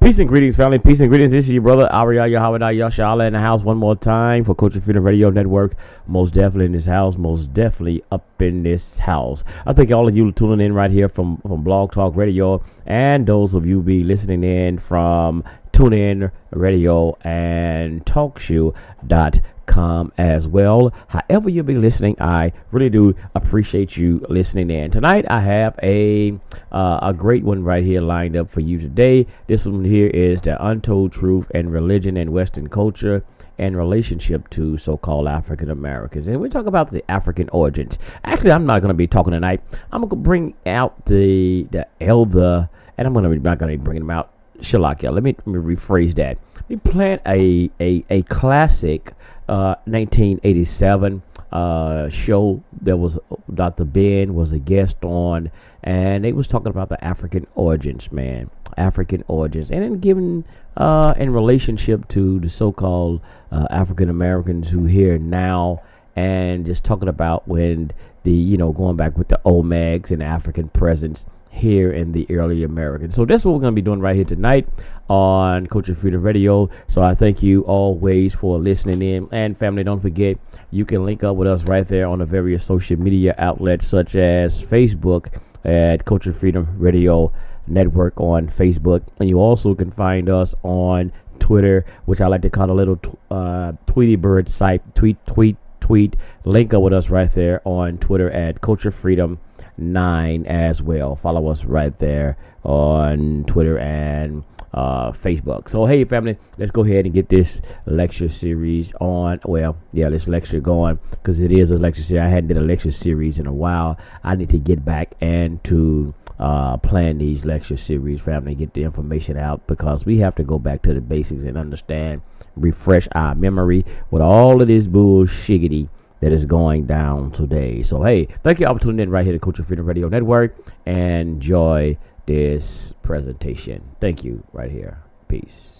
Peace and greetings, family. Peace and greetings. This is your brother Ariel Yahweh Yashala in the house one more time for Culture Freedom Radio Network. Most definitely in this house. Most definitely up in this house. I thank all of you tuning in right here from, from Blog Talk Radio and those of you be listening in from TuneIn Radio and TalkShoe.com com as well. However, you'll be listening, I really do appreciate you listening in. Tonight, I have a uh, a great one right here lined up for you today. This one here is the untold truth and religion and Western culture and relationship to so-called African Americans. And we talk about the African origins. Actually, I'm not going to be talking tonight. I'm going to bring out the the elder, and I'm going to not going to be bringing them out. Shalakia. Let me, let me rephrase that. We plant a a a classic 1987 uh, uh, show that was Dr. Ben was a guest on, and they was talking about the African origins, man, African origins, and then given uh, in relationship to the so-called uh, African Americans who here now, and just talking about when the you know going back with the Olmecs and African presence here in the early American. So that's what we're going to be doing right here tonight on Culture Freedom Radio. So I thank you always for listening in. And family, don't forget, you can link up with us right there on the various social media outlets such as Facebook at Culture Freedom Radio Network on Facebook. And you also can find us on Twitter, which I like to call a little uh, Tweety Bird site. Tweet, tweet, tweet. Link up with us right there on Twitter at Culture Freedom 9 as well. Follow us right there on Twitter and uh, Facebook. So, hey, family, let's go ahead and get this lecture series on. Well, yeah, this lecture going because it is a lecture series. I hadn't did a lecture series in a while. I need to get back and to uh, plan these lecture series, family, get the information out because we have to go back to the basics and understand, refresh our memory with all of this bullshiggity that is going down today. So, hey, thank you all for tuning in right here to Culture Freedom Radio Network and enjoy this presentation. Thank you right here. Peace.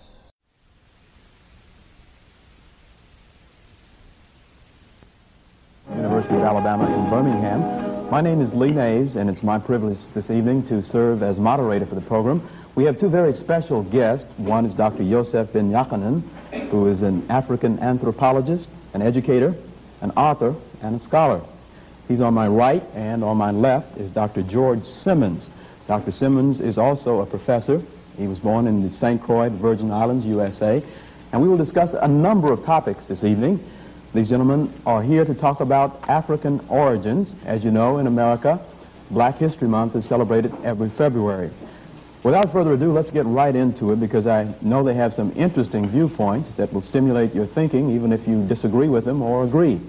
University of Alabama in Birmingham. My name is Lee Naves, and it's my privilege this evening to serve as moderator for the program. We have two very special guests. One is Dr. Yosef Ben Jochannan, who is an African anthropologist, an educator, an author, and a scholar. He's on my right, and on my left is Dr. George Simmonds. Dr. Simmonds is also a professor. He was born in the St. Croix, Virgin Islands, USA. And we will discuss a number of topics this evening. These gentlemen are here to talk about African origins. As you know, in America, Black History Month is celebrated every February. Without further ado, let's get right into it because I know they have some interesting viewpoints that will stimulate your thinking, even if you disagree with them or agree.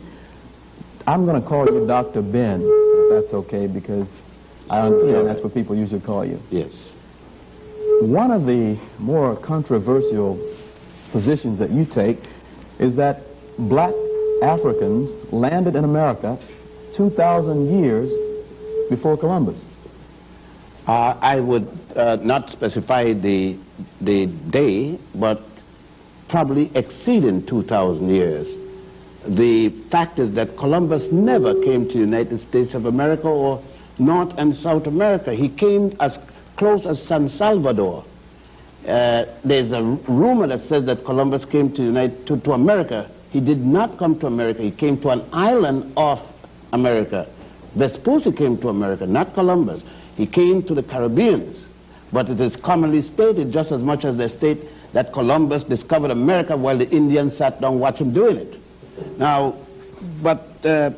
I'm going to call you Dr. Ben, if that's okay, because I understand that's what people usually call you. Yes. One of the more controversial positions that you take is that black Africans landed in America 2,000 years before Columbus. Uh, I would uh, not specify the, the day, but probably exceeding 2,000 years. The fact is that Columbus never came to the United States of America or North and South America. He came as close as San Salvador. Uh, there's a rumor that says that Columbus came to, United, to, to America. He did not come to America. He came to an island of America. Vespucci came to America, not Columbus. He came to the Caribbeans, but it is commonly stated, just as much as they state that Columbus discovered America while the Indians sat down watching him doing it. Now, but uh,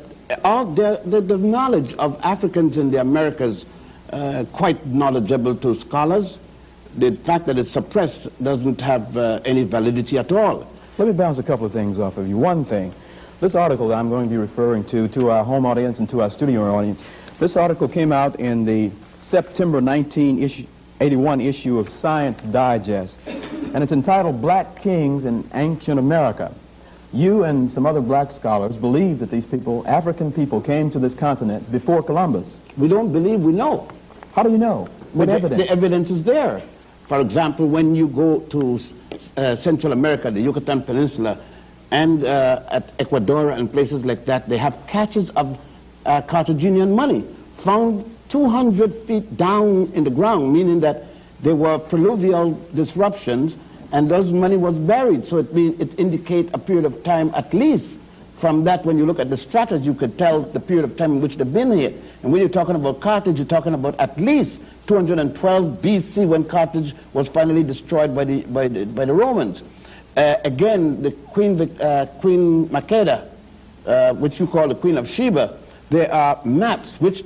all the, the, the, knowledge of Africans in the Americas uh, quite knowledgeable to scholars. The fact that it's suppressed doesn't have uh, any validity at all. Let me bounce a couple of things off of you. One thing, this article that I'm going to be referring to, to our home audience and to our studio audience, this article came out in the September 1981 issue of Science Digest, and it's entitled Black Kings in Ancient America. You and some other black scholars believe that these people, African people, came to this continent before Columbus. We don't believe, we know. How do you know? What the, evidence? The evidence is there. For example, when you go to uh, Central America, the Yucatan Peninsula, and uh, at Ecuador and places like that, they have caches of uh, Carthaginian money found 200 feet down in the ground, meaning that There were pluvial disruptions, and those money was buried. So it, mean, it indicate a period of time at least from that, when you look at the strategy, you could tell the period of time in which they've been here. And when you're talking about Carthage, you're talking about at least 212 BC when Carthage was finally destroyed by the, by the, by the Romans. Uh, again, the Queen, uh, Queen Makeda, uh, which you call the Queen of Sheba, there are maps which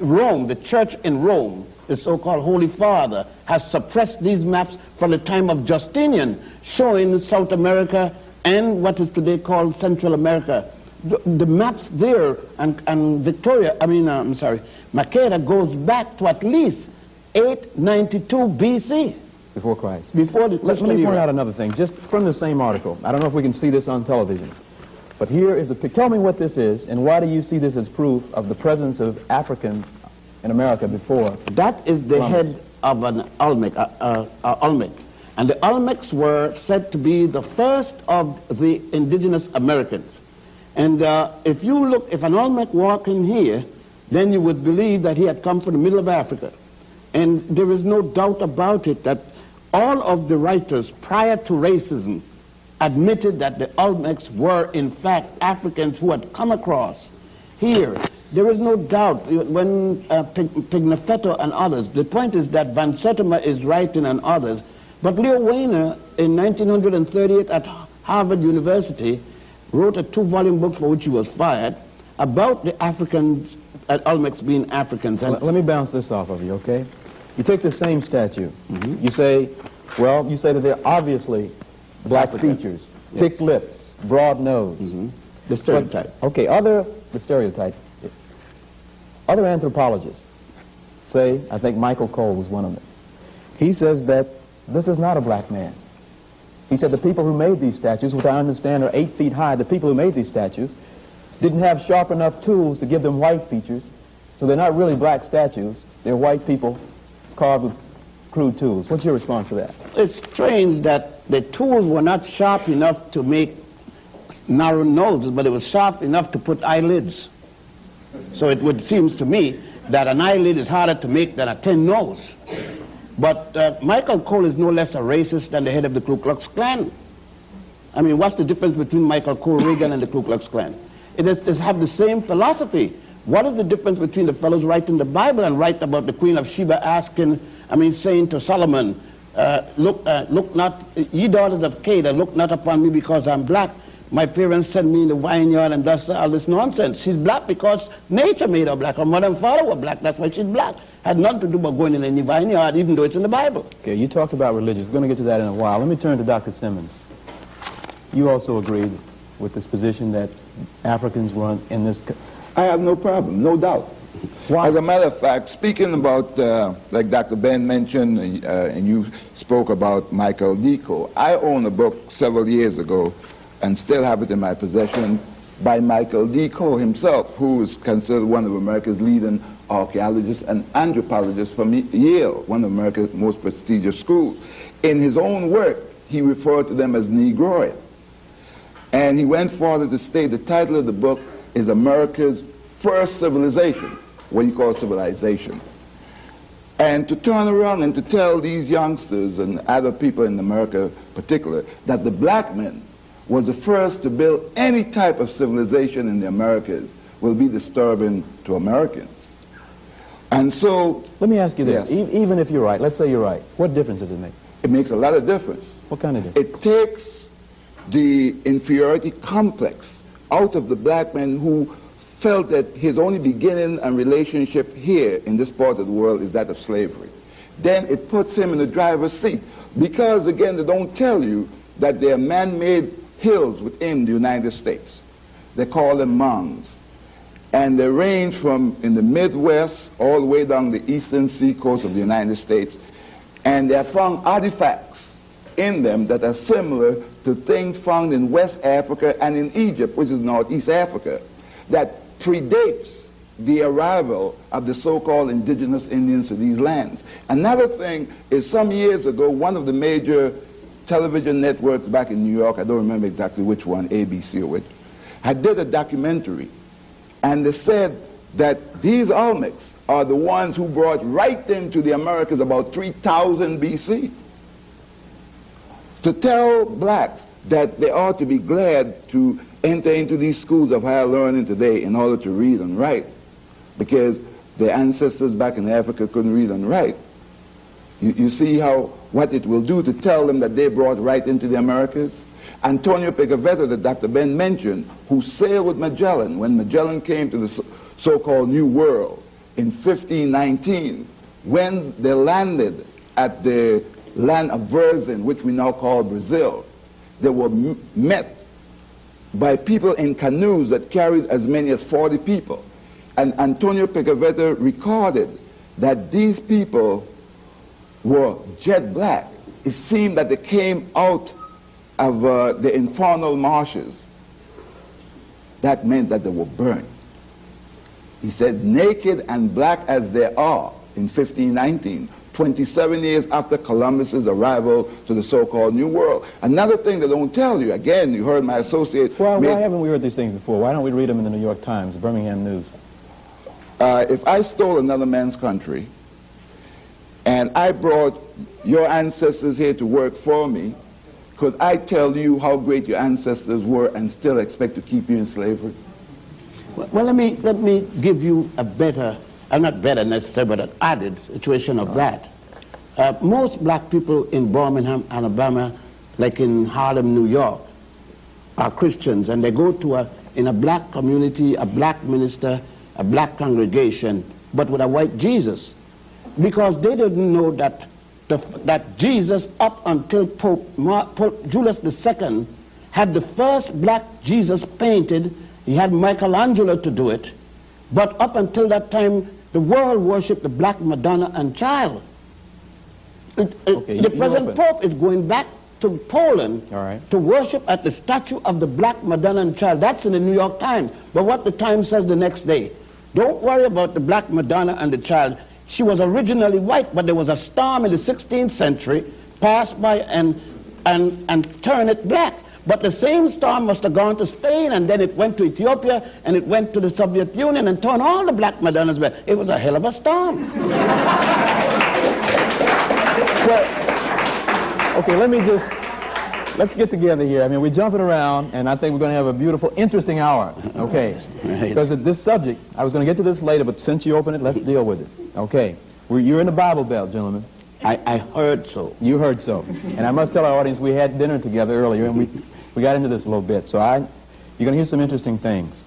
Rome, the church in Rome, the so-called Holy Father, has suppressed these maps from the time of Justinian, showing South America and what is today called Central America. The, the maps there and, and Victoria, I mean, uh, I'm sorry, Makeda goes back to at least 892 BC. Before Christ. Before the let, let me point out another thing, just from the same article. I don't know if we can see this on television. But here is a picture. Tell me what this is, and why do you see this as proof of the presence of Africans in America before? That is the Columbus. head of an Olmec, uh, uh, uh, Olmec. And the Olmecs were said to be the first of the indigenous Americans. And uh, if you look, if an Olmec walked in here, then you would believe that he had come from the middle of Africa. And there is no doubt about it that all of the writers prior to racism admitted that the Olmecs were in fact Africans who had come across here. There is no doubt when uh, Pigafetta and others, the point is that Van Sertima is writing and others but Leo Wiener in 1938 at Harvard University, wrote a two-volume book for which he was fired about the Africans, at Olmecs being Africans. And Let me bounce this off of you, okay? You take the same statue. Mm -hmm. You say, well, you say that they're obviously black African. features, yes. thick lips, broad nose. Mm -hmm. The stereotype. But, okay, other, the stereotype. Other anthropologists say, I think Michael Coe was one of them. He says that this is not a black man. He said the people who made these statues, which I understand are eight feet high, the people who made these statues didn't have sharp enough tools to give them white features, so they're not really black statues. They're white people carved with crude tools. What's your response to that? It's strange that the tools were not sharp enough to make narrow noses, but it was sharp enough to put eyelids. So it would seem to me that an eyelid is harder to make than a thin nose. But uh, Michael Coe is no less a racist than the head of the Ku Klux Klan. I mean, what's the difference between Michael Coe Reagan and the Ku Klux Klan? It they have the same philosophy. What is the difference between the fellows writing the Bible and write about the Queen of Sheba asking, I mean, saying to Solomon, uh, look, uh, look not, ye daughters of Kedar, look not upon me because I'm black. My parents sent me in the vineyard and that's all this nonsense. She's black because nature made her black. Her mother and father were black. That's why she's black had nothing to do with going in any vineyard, even though it's in the Bible. Okay, you talked about religion. We're going to get to that in a while. Let me turn to Dr. Simmonds. You also agreed with this position that Africans were in this... I have no problem, no doubt. Why? As a matter of fact, speaking about, uh, like Dr. Ben mentioned, uh, and you spoke about Michael D. Coe, I own a book several years ago and still have it in my possession by Michael D. Coe himself, who is considered one of America's leading archaeologists and anthropologists from Yale, one of America's most prestigious schools. In his own work, he referred to them as Negroid. And he went further to state the title of the book is America's First Civilization, what you call civilization. And to turn around and to tell these youngsters and other people in America particular that the black men was the first to build any type of civilization in the Americas will be disturbing to Americans. And so... Let me ask you this. Yes. E even if you're right, let's say you're right, what difference does it make? It makes a lot of difference. What kind of difference? It takes the inferiority complex out of the black man who felt that his only beginning and relationship here in this part of the world is that of slavery. Then it puts him in the driver's seat because, again, they don't tell you that there are man-made hills within the United States. They call them mounds and they range from in the Midwest all the way down the eastern seacoast of the United States. And they have found artifacts in them that are similar to things found in West Africa and in Egypt, which is Northeast Africa, that predates the arrival of the so-called indigenous Indians to these lands. Another thing is some years ago, one of the major television networks back in New York, I don't remember exactly which one, ABC or which, had did a documentary and they said that these Olmecs are the ones who brought right into the Americas about 3000 BC. To tell blacks that they ought to be glad to enter into these schools of higher learning today in order to read and write because their ancestors back in Africa couldn't read and write. You, you see how what it will do to tell them that they brought right into the Americas? Antonio Pigafetta, that Dr. Ben mentioned, who sailed with Magellan when Magellan came to the so-called New World in 1519, when they landed at the land of Varzin, which we now call Brazil, they were met by people in canoes that carried as many as 40 people. And Antonio Pigafetta recorded that these people were jet black. It seemed that they came out of uh, the infernal marshes. That meant that they were burned. He said, naked and black as they are in 1519, 27 years after Columbus's arrival to the so-called New World. Another thing they don't tell you, again, you heard my associate... Well, why haven't we heard these things before? Why don't we read them in the New York Times, Birmingham News? Uh, if I stole another man's country, and I brought your ancestors here to work for me, because I tell you how great your ancestors were and still expect to keep you in slavery? Well, well let, me, let me give you a better I'm not better necessarily, but an added situation of that. Uh, most black people in Birmingham, Alabama, like in Harlem, New York, are Christians, and they go to a, in a black community, a black minister, a black congregation, but with a white Jesus, because they didn't know that the, that Jesus, up until Pope, Pope Julius II, had the first black Jesus painted. He had Michelangelo to do it, but up until that time, the world worshipped the black Madonna and child. okay, the present Pope is going back to Poland to worship at the statue of the black Madonna and child. That's in the New York Times. But what the Times says the next day, don't worry about the black Madonna and the child. She was originally white, but there was a storm in the 16th century, passed by and, and, and turned it black. But the same storm must have gone to Spain, and then it went to Ethiopia, and it went to the Soviet Union, and turned all the black Madonnas red. It was a hell of a storm. well, okay, let me just, let's get together here. I mean, we're jumping around, and I think we're going to have a beautiful, interesting hour, okay? Because right. this subject, I was going to get to this later, but since you opened it, let's deal with it, okay? You're in the Bible Belt, gentlemen. I, I heard so. You heard so. And I must tell our audience we had dinner together earlier, and we we got into this a little bit. So I, you're going to hear some interesting things.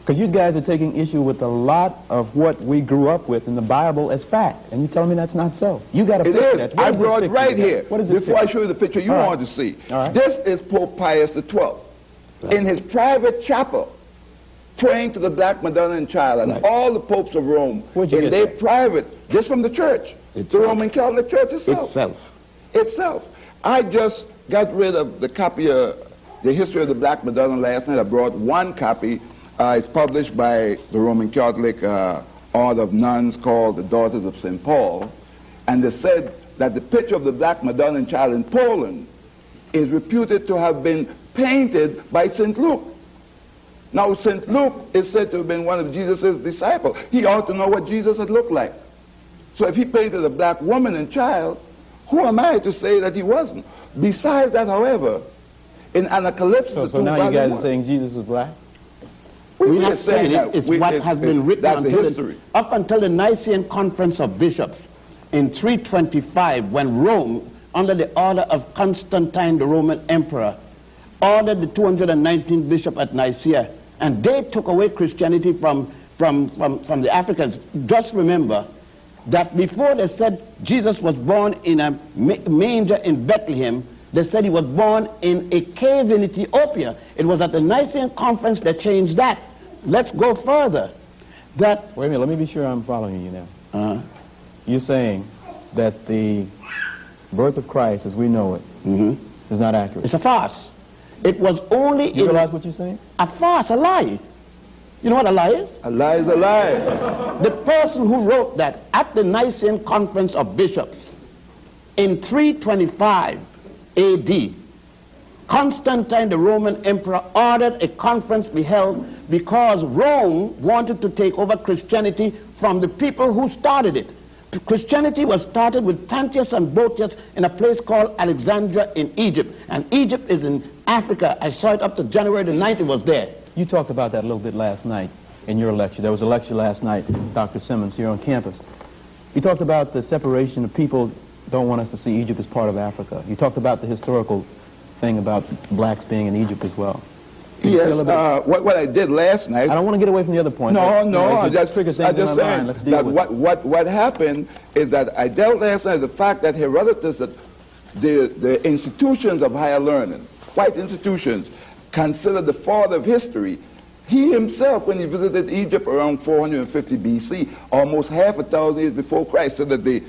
Because you guys are taking issue with a lot of what we grew up with in the Bible as fact. And you're telling me that's not so. You got to picture that. I brought it right here. What is it? Before I show you the picture you right. wanted to see. This is Pope Pius XII. Right. In his private chapel, praying to the Black Madonna and Child and right. all the popes of Rome in their private, just from the church, itself. the Roman Catholic Church itself. Itself. Itself. I just got rid of the copy of the history of the Black Madonna last night. I brought one copy. Uh, it's published by the Roman Catholic uh, Order of Nuns called the Daughters of St. Paul. And they said that the picture of the Black Madonna and child in Poland is reputed to have been painted by St. Luke. Now, St. Luke is said to have been one of Jesus' disciples. He ought to know what Jesus had looked like. So if he painted a black woman and child, who am I to say that he wasn't? Besides that, however, in Anacalypsis, so, so now you guys are saying Jesus was black? We We're not saying it. It's we, what it's, has been written until the, up until the Nicene Conference of Bishops in 325, when Rome, under the order of Constantine, the Roman emperor, ordered the 219 bishop at Nicaea, and they took away Christianity from, from, from, from the Africans. Just remember, that before they said Jesus was born in a manger in Bethlehem, they said he was born in a cave in Ethiopia. It was at the Nicene Conference that changed that. Let's go further. That Wait a minute, let me be sure I'm following you now. Uh-huh. You're saying that the birth of Christ as we know it mm-hmm. is not accurate. It's a farce. It was only you realize what you're saying? A farce, a lie. You know what a lie is? A lie is a lie. The person who wrote that at the Nicene Conference of Bishops in 325 AD Constantine, the Roman emperor, ordered a conference be held because Rome wanted to take over Christianity from the people who started it. Christianity was started with Pantius and Boetius in a place called Alexandria in Egypt. And Egypt is in Africa. I saw it up to January the 9th, it was there. You talked about that a little bit last night in your lecture. There was a lecture last night, Dr. Simmonds, here on campus. You talked about the separation of people don't want us to see Egypt as part of Africa. You talked about the historical thing about blacks being in Egypt as well. Yes, uh, what, what I did last night. I don't want to get away from the other point. No, no, I just, triggers I just in saying. Let's deal that with what, it. what, what happened is that I dealt last night with the fact that Herodotus, the, the institutions of higher learning, white institutions, considered the father of history. He himself, when he visited Egypt around 450 BC, almost half a thousand years before Christ, said that the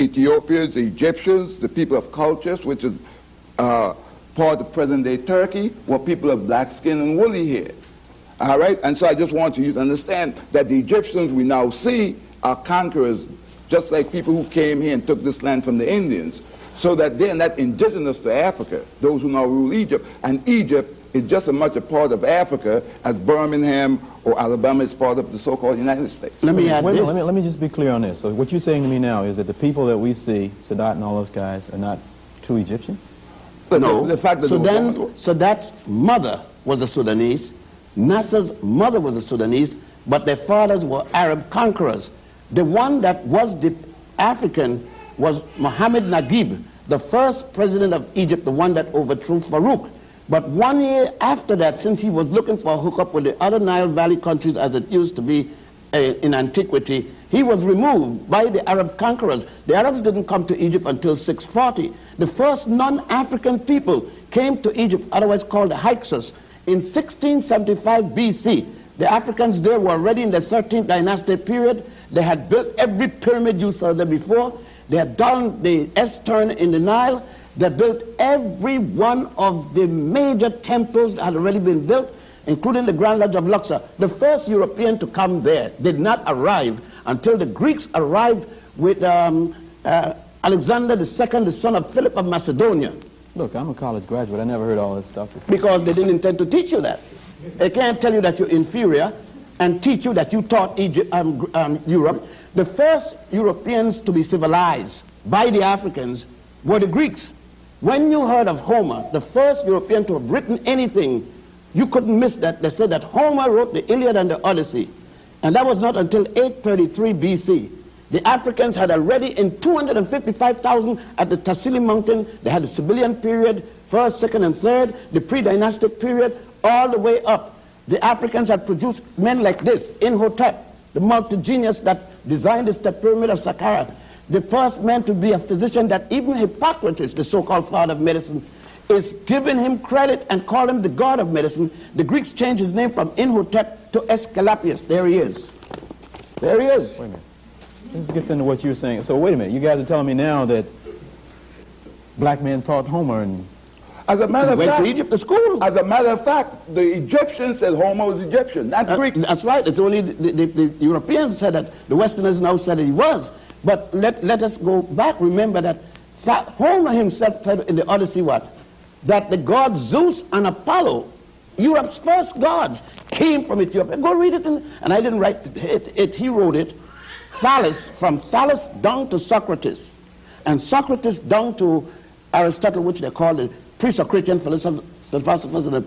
Ethiopians, the Egyptians, the people of cultures, which is uh, part of present-day Turkey, were people of black skin and woolly hair. All right? And so I just want you to understand that the Egyptians we now see are conquerors, just like people who came here and took this land from the Indians, so that they're not indigenous to Africa, those who now rule Egypt. And Egypt is just as much a part of Africa as Birmingham or Alabama is part of the so-called United States. Let me add Wait this. minute, let me, let me just be clear on this. So what you're saying to me now is that the people that we see, Sadat and all those guys, are not true Egyptians? But no. the, the fact that there was- Sadat's mother was a Sudanese. Nasser's mother was a Sudanese, but their fathers were Arab conquerors. The one that was the African was Mohammed Naguib, the first president of Egypt, the one that overthrew Farouk. But one year after that, since he was looking for a hookup with the other Nile Valley countries as it used to be uh, in antiquity, he was removed by the Arab conquerors. The Arabs didn't come to Egypt until 640. The first non-African people came to Egypt, otherwise called the Hyksos, in 1675 BC. The Africans there were already in the 13th dynastic period. They had built every pyramid you saw there before. They had done the S-turn in the Nile. They built every one of the major temples that had already been built, including the Grand Lodge of Luxor. The first European to come there did not arrive until the Greeks arrived with um, uh, Alexander II, the son of Philip of Macedonia, Look, I'm a college graduate. I never heard all this stuff before. because they didn't intend to teach you that. They can't tell you that you're inferior and teach you that you taught Egypt, um, um, Europe. The first Europeans to be civilized by the Africans were the Greeks. When you heard of Homer, the first European to have written anything, you couldn't miss that. They said that Homer wrote the Iliad and the Odyssey. And that was not until 833 BC. The Africans had already in 255,000 at the Tassili Mountain, they had the Sebilian period, first, second, and third, the pre-dynastic period, all the way up. The Africans had produced men like this, Imhotep, the multi-genius that designed the step pyramid of Saqqara, the first man to be a physician that even Hippocrates, the so-called father of medicine, is giving him credit and call him the god of medicine. The Greeks changed his name from Imhotep to Esculapius. There he is. There he is. Wait a minute. This gets into what you were saying. So wait a minute. You guys are telling me now that black men taught Homer and As a matter of Went fact, to Egypt to school. as a matter of fact, the Egyptians said Homer was Egyptian, not Uh, Greek. That's right. It's only the, the, the Europeans said that. The Westerners now said he was. But let, let us go back. Remember that Homer himself said in the Odyssey what? That the gods Zeus and Apollo, Europe's first gods, came from Ethiopia. Go read it. In, and I didn't write it, it. He wrote it. Thales, from Thales down to Socrates. And Socrates down to Aristotle, which they call the pre-Socratian philosophers and the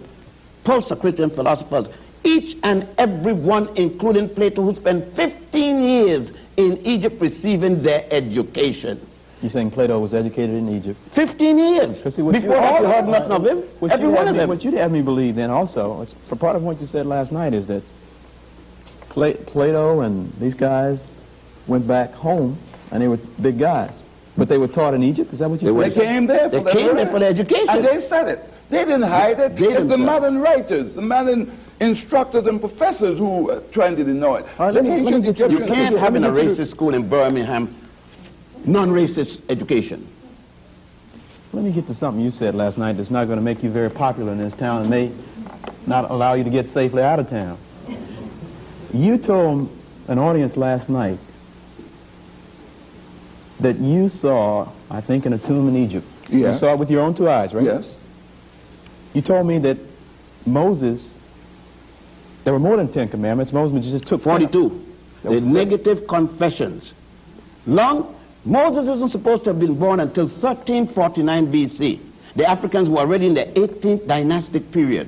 post-Socratian philosophers. Each and every one, including Plato, who spent 15 years in Egypt receiving their education. you're saying Plato was educated in Egypt. 15 years. see, Before you- that, you heard nothing of him. Every one of me- them. What you'd have me believe then also, for part of what you said last night is that Plato and these guys went back home and they were big guys. But they were taught in Egypt? Is that what you They said? were- They came there for They their came there for their education. And they said it. They didn't hide it. They it's the themselves. modern writers, the modern instructors and professors who uh, trying to deny it. All right, let The me- let me ancient get you- You can't have in a Let you- racist school in Birmingham non-racist education. Let me get to something you said last night that's not going to make you very popular in this town and may not allow you to get safely out of town. You told an audience last night that you saw, I think, in a tomb in Egypt. Yeah. You saw it with your own two eyes, right? Yes. You told me that Moses, there were more than Ten Commandments. Moses just took 10 42. The negative confessions. Long, Moses isn't supposed to have been born until 1349 BC. The Africans were already in the 18th dynastic period.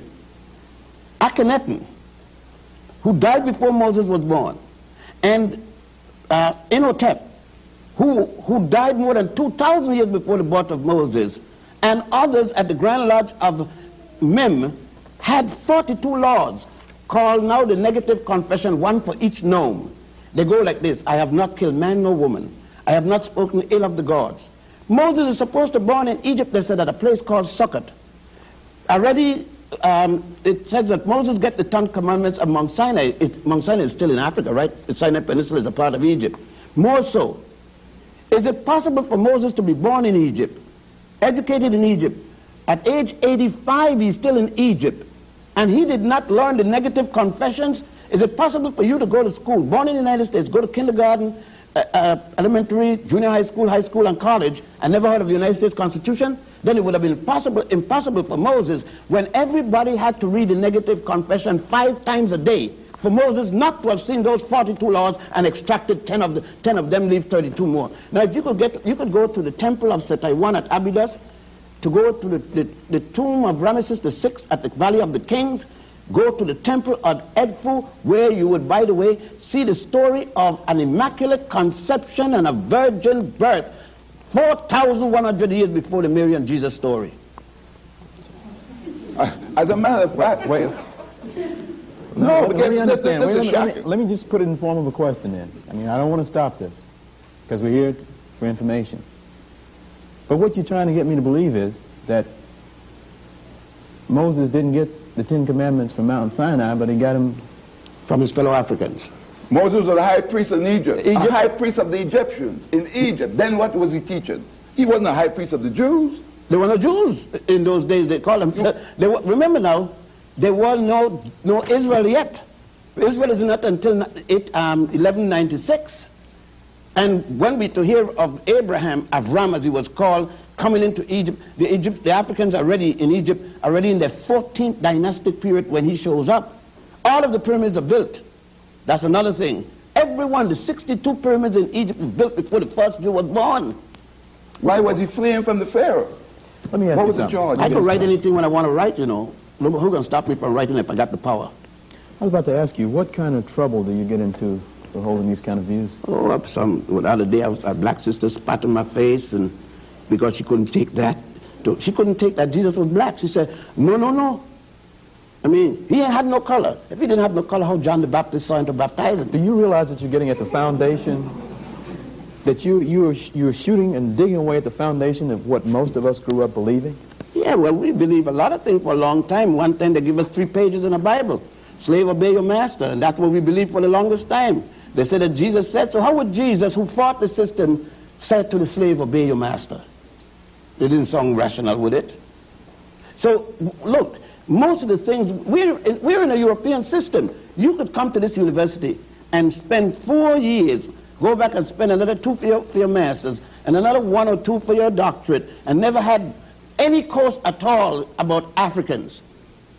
Akhenaten, who died before Moses was born, and uh, Imhotep, who, who died more than 2,000 years before the birth of Moses, and others at the Grand Lodge of Mem had 42 laws called now the negative confession, one for each nome. They go like this I have not killed man nor woman. I have not spoken ill of the gods. Moses is supposed to be born in Egypt, they said, at a place called Sukkot. Already, um, it says that Moses get the Ten Commandments of Mount Sinai. It, Mount Sinai is still in Africa, right? The Sinai Peninsula is a part of Egypt. More so, is it possible for Moses to be born in Egypt, educated in Egypt? At age 85, he's still in Egypt, and he did not learn the negative confessions. Is it possible for you to go to school, born in the United States, go to kindergarten, uh, uh, elementary, junior high school, high school, and college, and never heard of the United States Constitution? Then it would have been possible, impossible for Moses, when everybody had to read the negative confession five times a day, for Moses not to have seen those 42 laws and extracted 10 of, the, 10 of them, leave 32 more. Now, if you could, get, you could go to the temple of Setaiwan at Abydos, to go to the, the, the tomb of Ramesses VI at the Valley of the Kings, go to the temple of Edfu, where you would, by the way, see the story of an immaculate conception and a virgin birth 4,100 years before the Mary and Jesus story. Uh, as a matter of fact, Wait, no, let, let me this, understand. this Wait, is let, me, let, me, just put it in the form of a question then. I mean, I don't want to stop this because we're here for information. But what you're trying to get me to believe is that Moses didn't get the Ten Commandments from Mount Sinai, but he got them. From his fellow Africans. Moses was the high priest in Egypt, Egypt. a high priest of the Egyptians in Egypt. Then what was he teaching? He wasn't a high priest of the Jews. There were no Jews in those days. They called themselves. They were, remember now, there was no no Israel yet. Israel is not until it, um, 1196. And when we to hear of Abraham, Avram as he was called, coming into Egypt, the Egypt, the Africans are already in Egypt, already in their 14th dynastic period when he shows up. All of the pyramids are built. That's another thing. Every one, the 62 pyramids in Egypt were built before the first Jew was born. Why was he fleeing from the Pharaoh? Let me ask What you was the something. charge? I can write anything when I want to write, you know. Who who can stop me from writing if I got the power? I was about to ask you, what kind of trouble do you get into for holding these kind of views? Oh, up some well, the other day, I was, a black sister spat in my face, and because she couldn't take that, she couldn't take that Jesus was black. She said, "No, no, no." I mean, he had no color. If he didn't have no color, how John the Baptist saw him to baptize him? Do you realize that you're getting at the foundation, that you, you, are, you are shooting and digging away at the foundation of what most of us grew up believing? Yeah, well, we believe a lot of things for a long time. One time they give us three pages in the Bible. Slave, obey your master. And that's what we believed for the longest time. They said that Jesus said, so how would Jesus, who fought the system, say to the slave, obey your master? It didn't sound rational, would it? So, look, most of the things, we're in, we're in a European system. You could come to this university and spend four years, go back and spend another two for your, for your master's, and another one or two for your doctorate, and never had any course at all about Africans.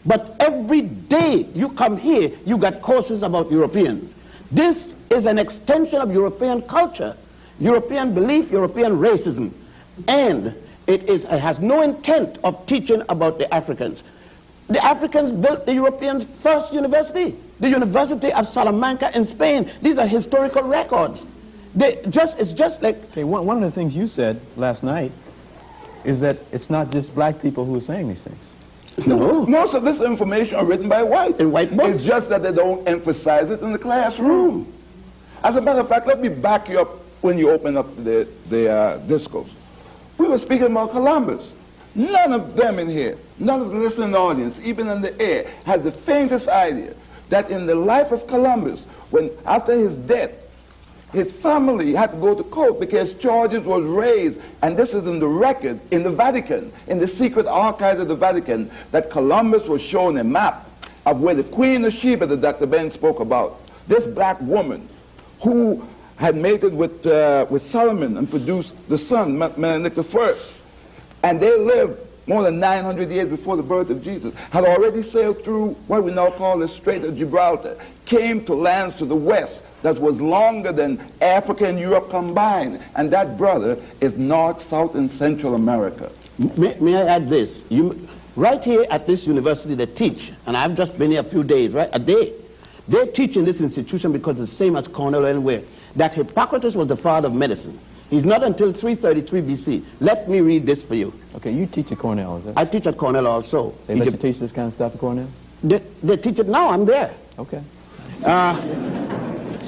But every day you come here, you got courses about Europeans. This is an extension of European culture, European belief, European racism. And it, is, it has no intent of teaching about the Africans. The Africans built the Europeans' first university, the University of Salamanca in Spain. These are historical records. They just, it's just like Okay, one, one of the things you said last night is that it's not just black people who are saying these things. no. Most of this information are written by white. In white books. It's just that they don't emphasize it in the classroom. As a matter of fact, let me back you up when you open up the, the uh, discourse. We were speaking about Columbus. None of them in here, none of the listening audience, even in the air, has the faintest idea that in the life of Columbus, when after his death, his family had to go to court because charges was raised, and this is in the record in the Vatican, in the secret archives of the Vatican, that Columbus was shown a map of where the Queen of Sheba that Dr. Ben spoke about, this black woman who had mated with, uh, with Solomon and produced the son, Me- Menelik I. And they lived more than 900 years before the birth of Jesus, had already sailed through what we now call the Strait of Gibraltar, came to lands to the west that was longer than Africa and Europe combined. And that, brother, is North, South, and Central America. May, may I add this? You, right here at this university, they teach, and I've just been here a few days, right? A day. They teach in this institution because it's the same as Cornell or anywhere, that Hippocrates was the father of medicine. He's not until 333 BC. Let me read this for you. Okay, you teach at Cornell, is that? I teach at Cornell also. They let you teach this kind of stuff at Cornell? They, they teach it now. I'm there. Okay. Uh,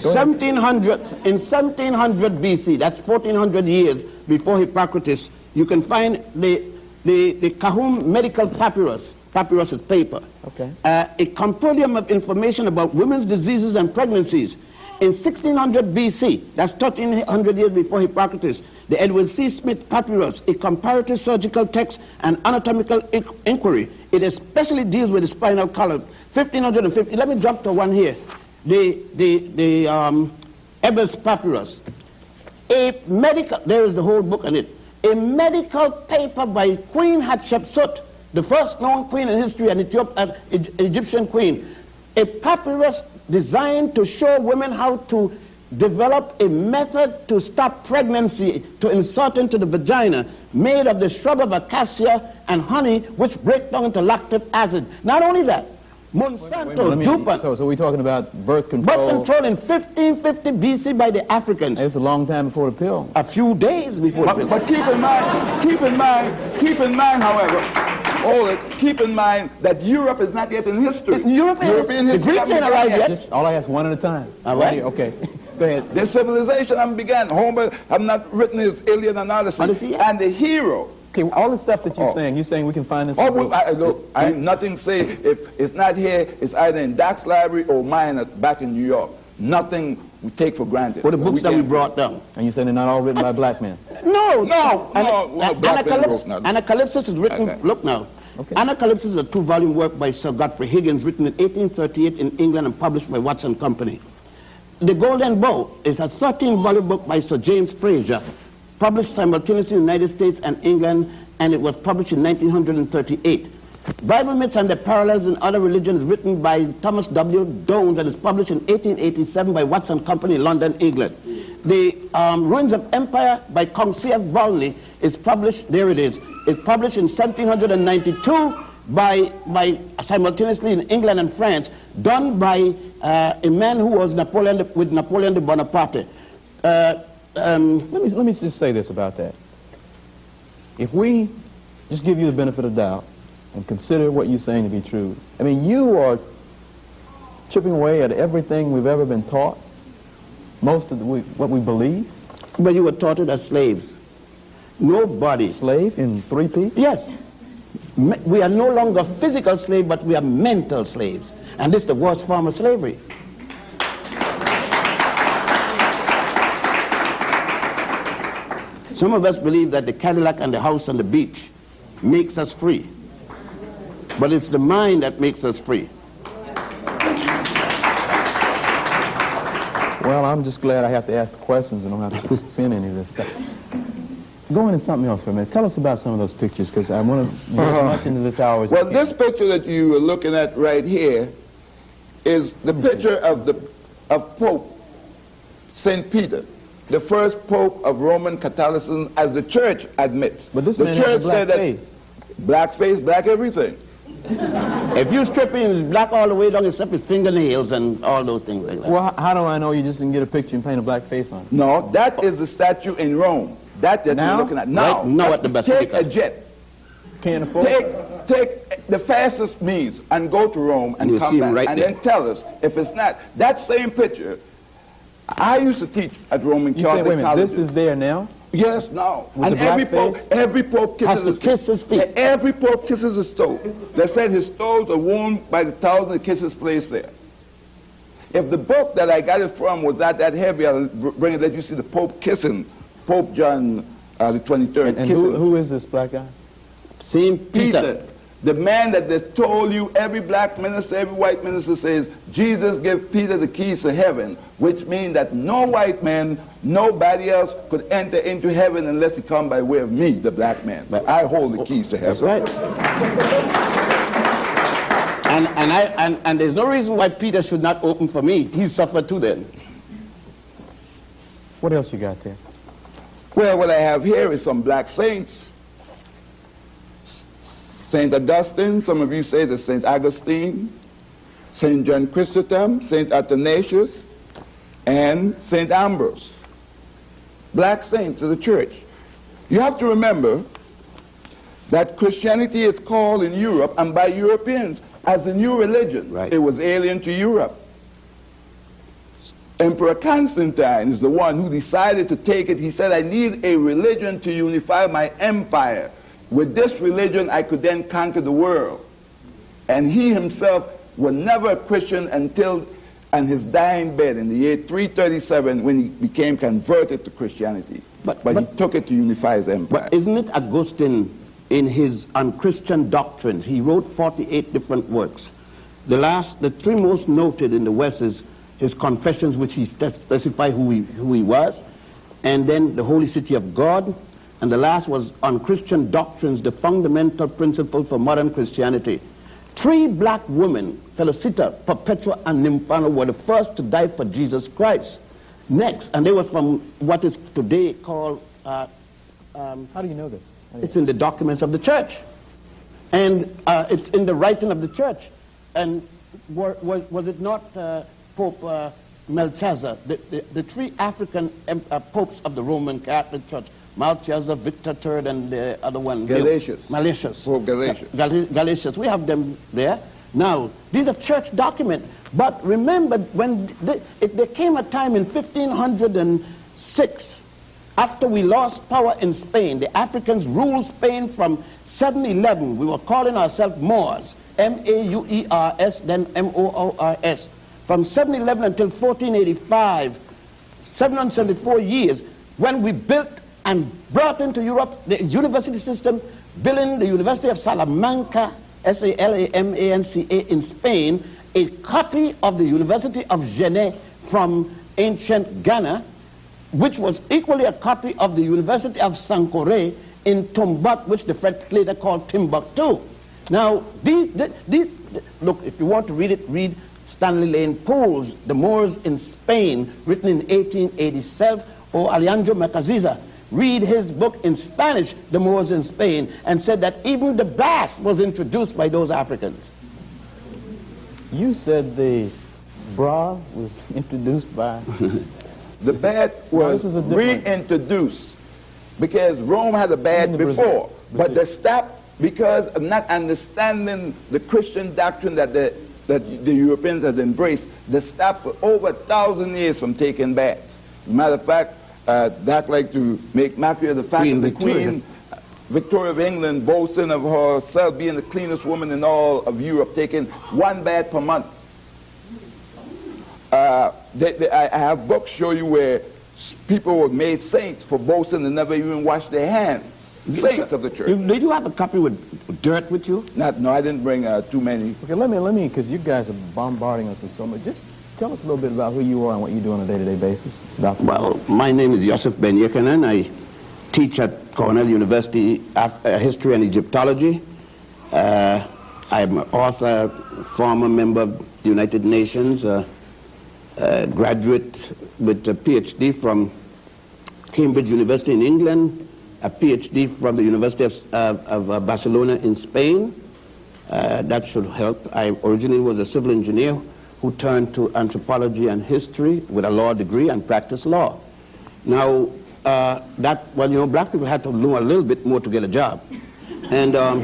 1700, in 1700 BC, that's 1400 years before Hippocrates, you can find the, the, the Kahun medical papyrus. Papyrus is paper. Okay. Uh, a compendium of information about women's diseases and pregnancies. In 1600 BC, that's 1300 years before Hippocrates, the Edward C. Smith Papyrus, a comparative surgical text and anatomical inquiry. It especially deals with the spinal column. 1550, let me jump to one here. The, the, the um, Ebers Papyrus. A medical, there is the whole book on it. A medical paper by Queen Hatshepsut, the first known queen in history, an uh, Egyptian queen. A papyrus designed to show women how to develop a method to stop pregnancy, to insert into the vagina, made of the shrub of acacia and honey, which break down into lactic acid. Not only that, Monsanto, wait, wait, So, so we're talking about birth control. Birth control in 1550 BC by the Africans. It's a long time before the pill. A few days before but, the pill. But keep in mind, keep in mind, keep in mind, however, all it, keep in mind that Europe is not yet in history. It, Europe European is, history. The Greeks ain't arrived yet. Just, all I ask one at a time. All right. Okay. Go ahead. The civilization haven't begun. Homer have not written his Iliad and Odyssey. Odyssey yeah. And the hero Okay, all the stuff that you're oh. saying, you're saying we can find this. Oh, well, I, look, I nothing say if it's not here, it's either in Doc's library or mine back in New York. Nothing we take for granted. Well, the books we that we brought down. And you saying they're not all written by black men? No, no, no. no, no Anacalypsis, Anacalypsis is written. Okay. Look now. Okay. Anacalypsis is a two-volume work by Sir Godfrey Higgins, written in 1838 in England and published by Watson Company. The Golden Bough is a 13-volume book by Sir James Frazer, published simultaneously in the United States and England, and it was published in 1938. Bible Myths and the Parallels in Other Religions, written by Thomas W. Dones, and is published in 1887 by Watson Company, London, England. The um, Ruins of Empire by C.F. Volney is published, there it is, it's published in 1792 by, by simultaneously in England and France, done by uh, a man who was Napoleon with Napoleon de Bonaparte. Uh, um, let, me, let me just say this about that. If we just give you the benefit of doubt and consider what you're saying to be true, I mean, you are chipping away at everything we've ever been taught, most of the, what we believe. But you were taught it as slaves. Nobody. Slave in three pieces? Yes. We are no longer physical slaves, but we are mental slaves. And this is the worst form of slavery. Some of us believe that the Cadillac and the house on the beach makes us free. But it's the mind that makes us free. Well, I'm just glad I have to ask the questions and don't have to defend any of this stuff. Go into something else for a minute. Tell us about some of those pictures, because I want to get uh, much into this hour. Well, this picture that you are looking at right here is the picture of the of Pope Saint Peter the first pope of Roman Catholicism, as the church admits. But this the man church has a black face. Black face, black everything. if you strip him, he's black all the way down except his fingernails and all those things like that. Well, how do I know you just didn't get a picture and paint a black face on it? No, that is the statue in Rome. That that now? you're looking at. Now, right now at the best take a jet. Can't afford Take, take the fastest means and go to Rome and, and come back right and there. then tell us if it's not. That same picture I used to teach at Roman you Catholic say, wait a minute, colleges. This is there now? Yes, now. With and every pope, every pope kisses his, kiss his feet. Every pope kisses his toe. They said his toes are worn by the thousand kisses placed there. If the book that I got it from was not that heavy, I'll bring it let you see the Pope kissing Pope John uh, the 23rd. And, and who, who is this black guy? Saint Peter. Peter. The man that they told you, every black minister, every white minister says, Jesus gave Peter the keys to heaven, which means that no white man, nobody else could enter into heaven unless he come by way of me, the black man. But I hold the keys to heaven. That's right. and, and, I, and, and there's no reason why Peter should not open for me. He suffered too then. What else you got there? Well, what I have here is some black saints. St. Augustine, some of you say the St. Augustine, St. John Chrysostom, St. Athanasius, and St. Ambrose. Black saints of the church. You have to remember that Christianity is called in Europe and by Europeans as the new religion. Right. It was alien to Europe. Emperor Constantine is the one who decided to take it. He said, I need a religion to unify my empire. With this religion, I could then conquer the world. And he himself was never a Christian until on his dying bed in the year 337 when he became converted to Christianity. But- But, but- he took it to unify his empire. But isn't it Augustine in his unchristian doctrines? He wrote 48 different works. The last, the three most noted in the West is his confessions, which he spe- specified who he, who he was, and then the Holy City of God, and the last was on Christian doctrines, the fundamental principle for modern Christianity. Three black women, Felicita, Perpetua, and Nymphana, were the first to die for Jesus Christ. Next, and they were from what is today called uh, um, How do you know this? You- it's in the documents of the church. And uh, it's in the writing of the church. And were, was, was it not uh, Pope uh, Melchizedek, the, the, the three African uh, popes of the Roman Catholic Church, Melchizedek, Victor III, and the other one? Gelasius. Malicious. Pope Gelasius. Gal- Gelasius. We have them there. Now, these are church documents. But remember, when the, it, there came a time in 1506 after we lost power in Spain, the Africans ruled Spain from 711. We were calling ourselves Moors, M-A-U-E-R-S, then M-O-O-R-S. From 711 until 1485, 774 years, when we built and brought into Europe the university system, building the University of Salamanca, S-A-L-A-M-A-N-C-A in Spain, a copy of the University of Genet from ancient Ghana, which was equally a copy of the University of Sankore in Tombouctou, which the French later called Timbuktu. Now, these, these, look, if you want to read it, read Stanley Lane Poole's The Moors in Spain, written in 1887, or Alejandro Macaziza. Read his book in Spanish, The Moors in Spain, and said that even the bath was introduced by those Africans. You said the bra was introduced by. The bath was this is a different- reintroduced because Rome had a bath before, but they stopped because of not understanding the Christian doctrine that the, that the Europeans had embraced. They stopped for over a thousand years from taking baths. Matter of fact, uh, Doc like to make mockery of the fact Queen that the Victoria. Queen Victoria of England boasting of herself being the cleanest woman in all of Europe, taking one bath per month. Uh, they, they, I I have books show you where people were made saints for boasting and never even washed their hands. Saints of the church. You- Did you have a copy with dirt with you? Not, no, I didn't bring uh, too many. Okay, let me, let me, because you guys are bombarding us with so much. Just tell us a little bit about who you are and what you do on a day-to-day basis, Doctor. Well, my name is Yosef Ben-Jochannan. I teach at Cornell University Af- uh, History and Egyptology. Uh, I'm an author, former member of the United Nations, uh, uh, graduate with a PhD from Cambridge University in England, a PhD from the University of, uh, of uh, Barcelona in Spain. Uh, that should help. I originally was a civil engineer who turned to anthropology and history with a law degree and practiced law. Now, uh, that, well, you know, black people had to know a little bit more to get a job. And um,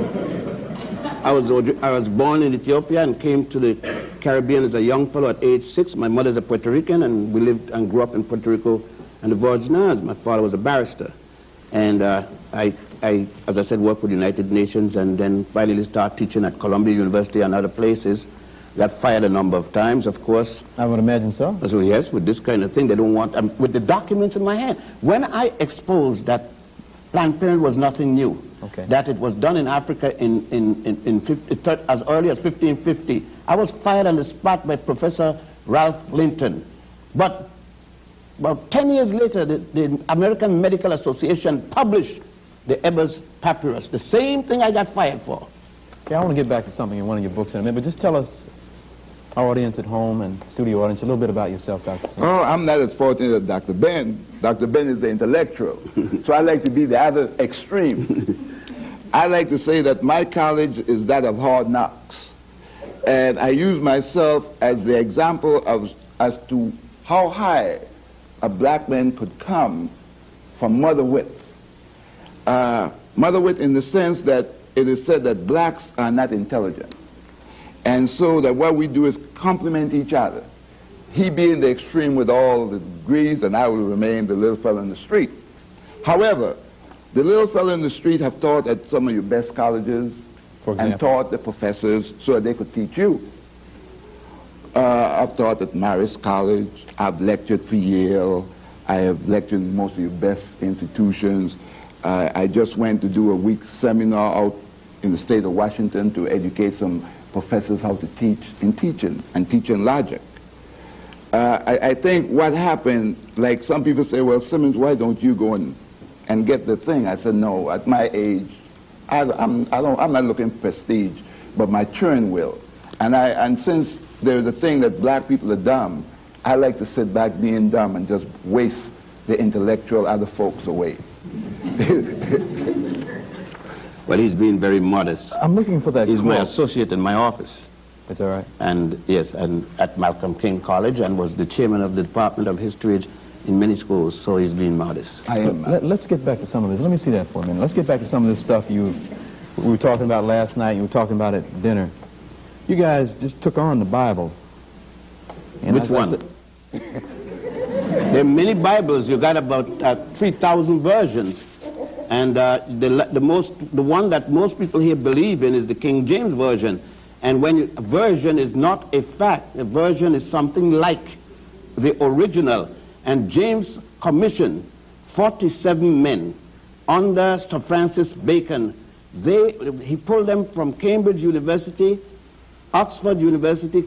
I, was, I was born in Ethiopia and came to the Caribbean as a young fellow at age six. My mother's a Puerto Rican, and we lived and grew up in Puerto Rico and the Virgin Islands. My father was a barrister. And uh, I, I, as I said, worked with the United Nations and then finally started teaching at Columbia University and other places. Got fired a number of times, of course. I would imagine so. So yes, with this kind of thing, they don't want, um, with the documents in my hand. When I exposed that Planned Parenthood was nothing new, okay. that it was done in Africa in, in, in, in 50, as early as 1550. I was fired on the spot by Professor Ralph Linton. But about 10 years later, the, the American Medical Association published the Ebers Papyrus, the same thing I got fired for. Okay, I want to get back to something in one of your books in a minute, but just tell us, our audience at home and studio audience, a little bit about yourself, Dr. Smith. Oh, I'm not as fortunate as Dr. Ben. Dr. Ben is the intellectual, so I like to be the other extreme. I like to say that my college is that of hard knocks. And I use myself as the example of as to how high a black man could come from mother wit. Uh, mother wit in the sense that it is said that blacks are not intelligent. And so that what we do is complement each other. He being the extreme with all the degrees, and I will remain the little fellow in the street. However, the little fellow in the street have taught at some of your best colleges and taught the professors so that they could teach you. Uh, I've taught at Marist College. I've lectured for Yale. I have lectured in most of your best institutions. Uh, I just went to do a week seminar out in the state of Washington to educate some professors how to teach in teaching and teaching logic. Uh, I, I, think what happened, like some people say, well, Simmonds, why don't you go and, and get the thing? I said, no, at my age, I, I'm, I don't, I'm not looking for prestige, but my churn will. And, I, and since there's a thing that black people are dumb, I like to sit back being dumb and just waste the intellectual other folks away. Well, he's been very modest. I'm looking for that. He's quote. my associate in my office. That's all right. And yes, and at Malcolm King College, and was the chairman of the Department of History in many schools. So he's been modest. I am. Let, us get back to some of this. Let me see that for a minute. Let's get back to some of this stuff you we were talking about last night. You were talking about at dinner. You guys just took on the Bible. And Which one? there are many Bibles. You got about uh, 3,000 versions. And uh, the, the, most, the one that most people here believe in is the King James Version. And when you, version is not a fact, a version is something like the original. And James commissioned 47 men under Sir Francis Bacon. They, he pulled them from Cambridge University, Oxford University,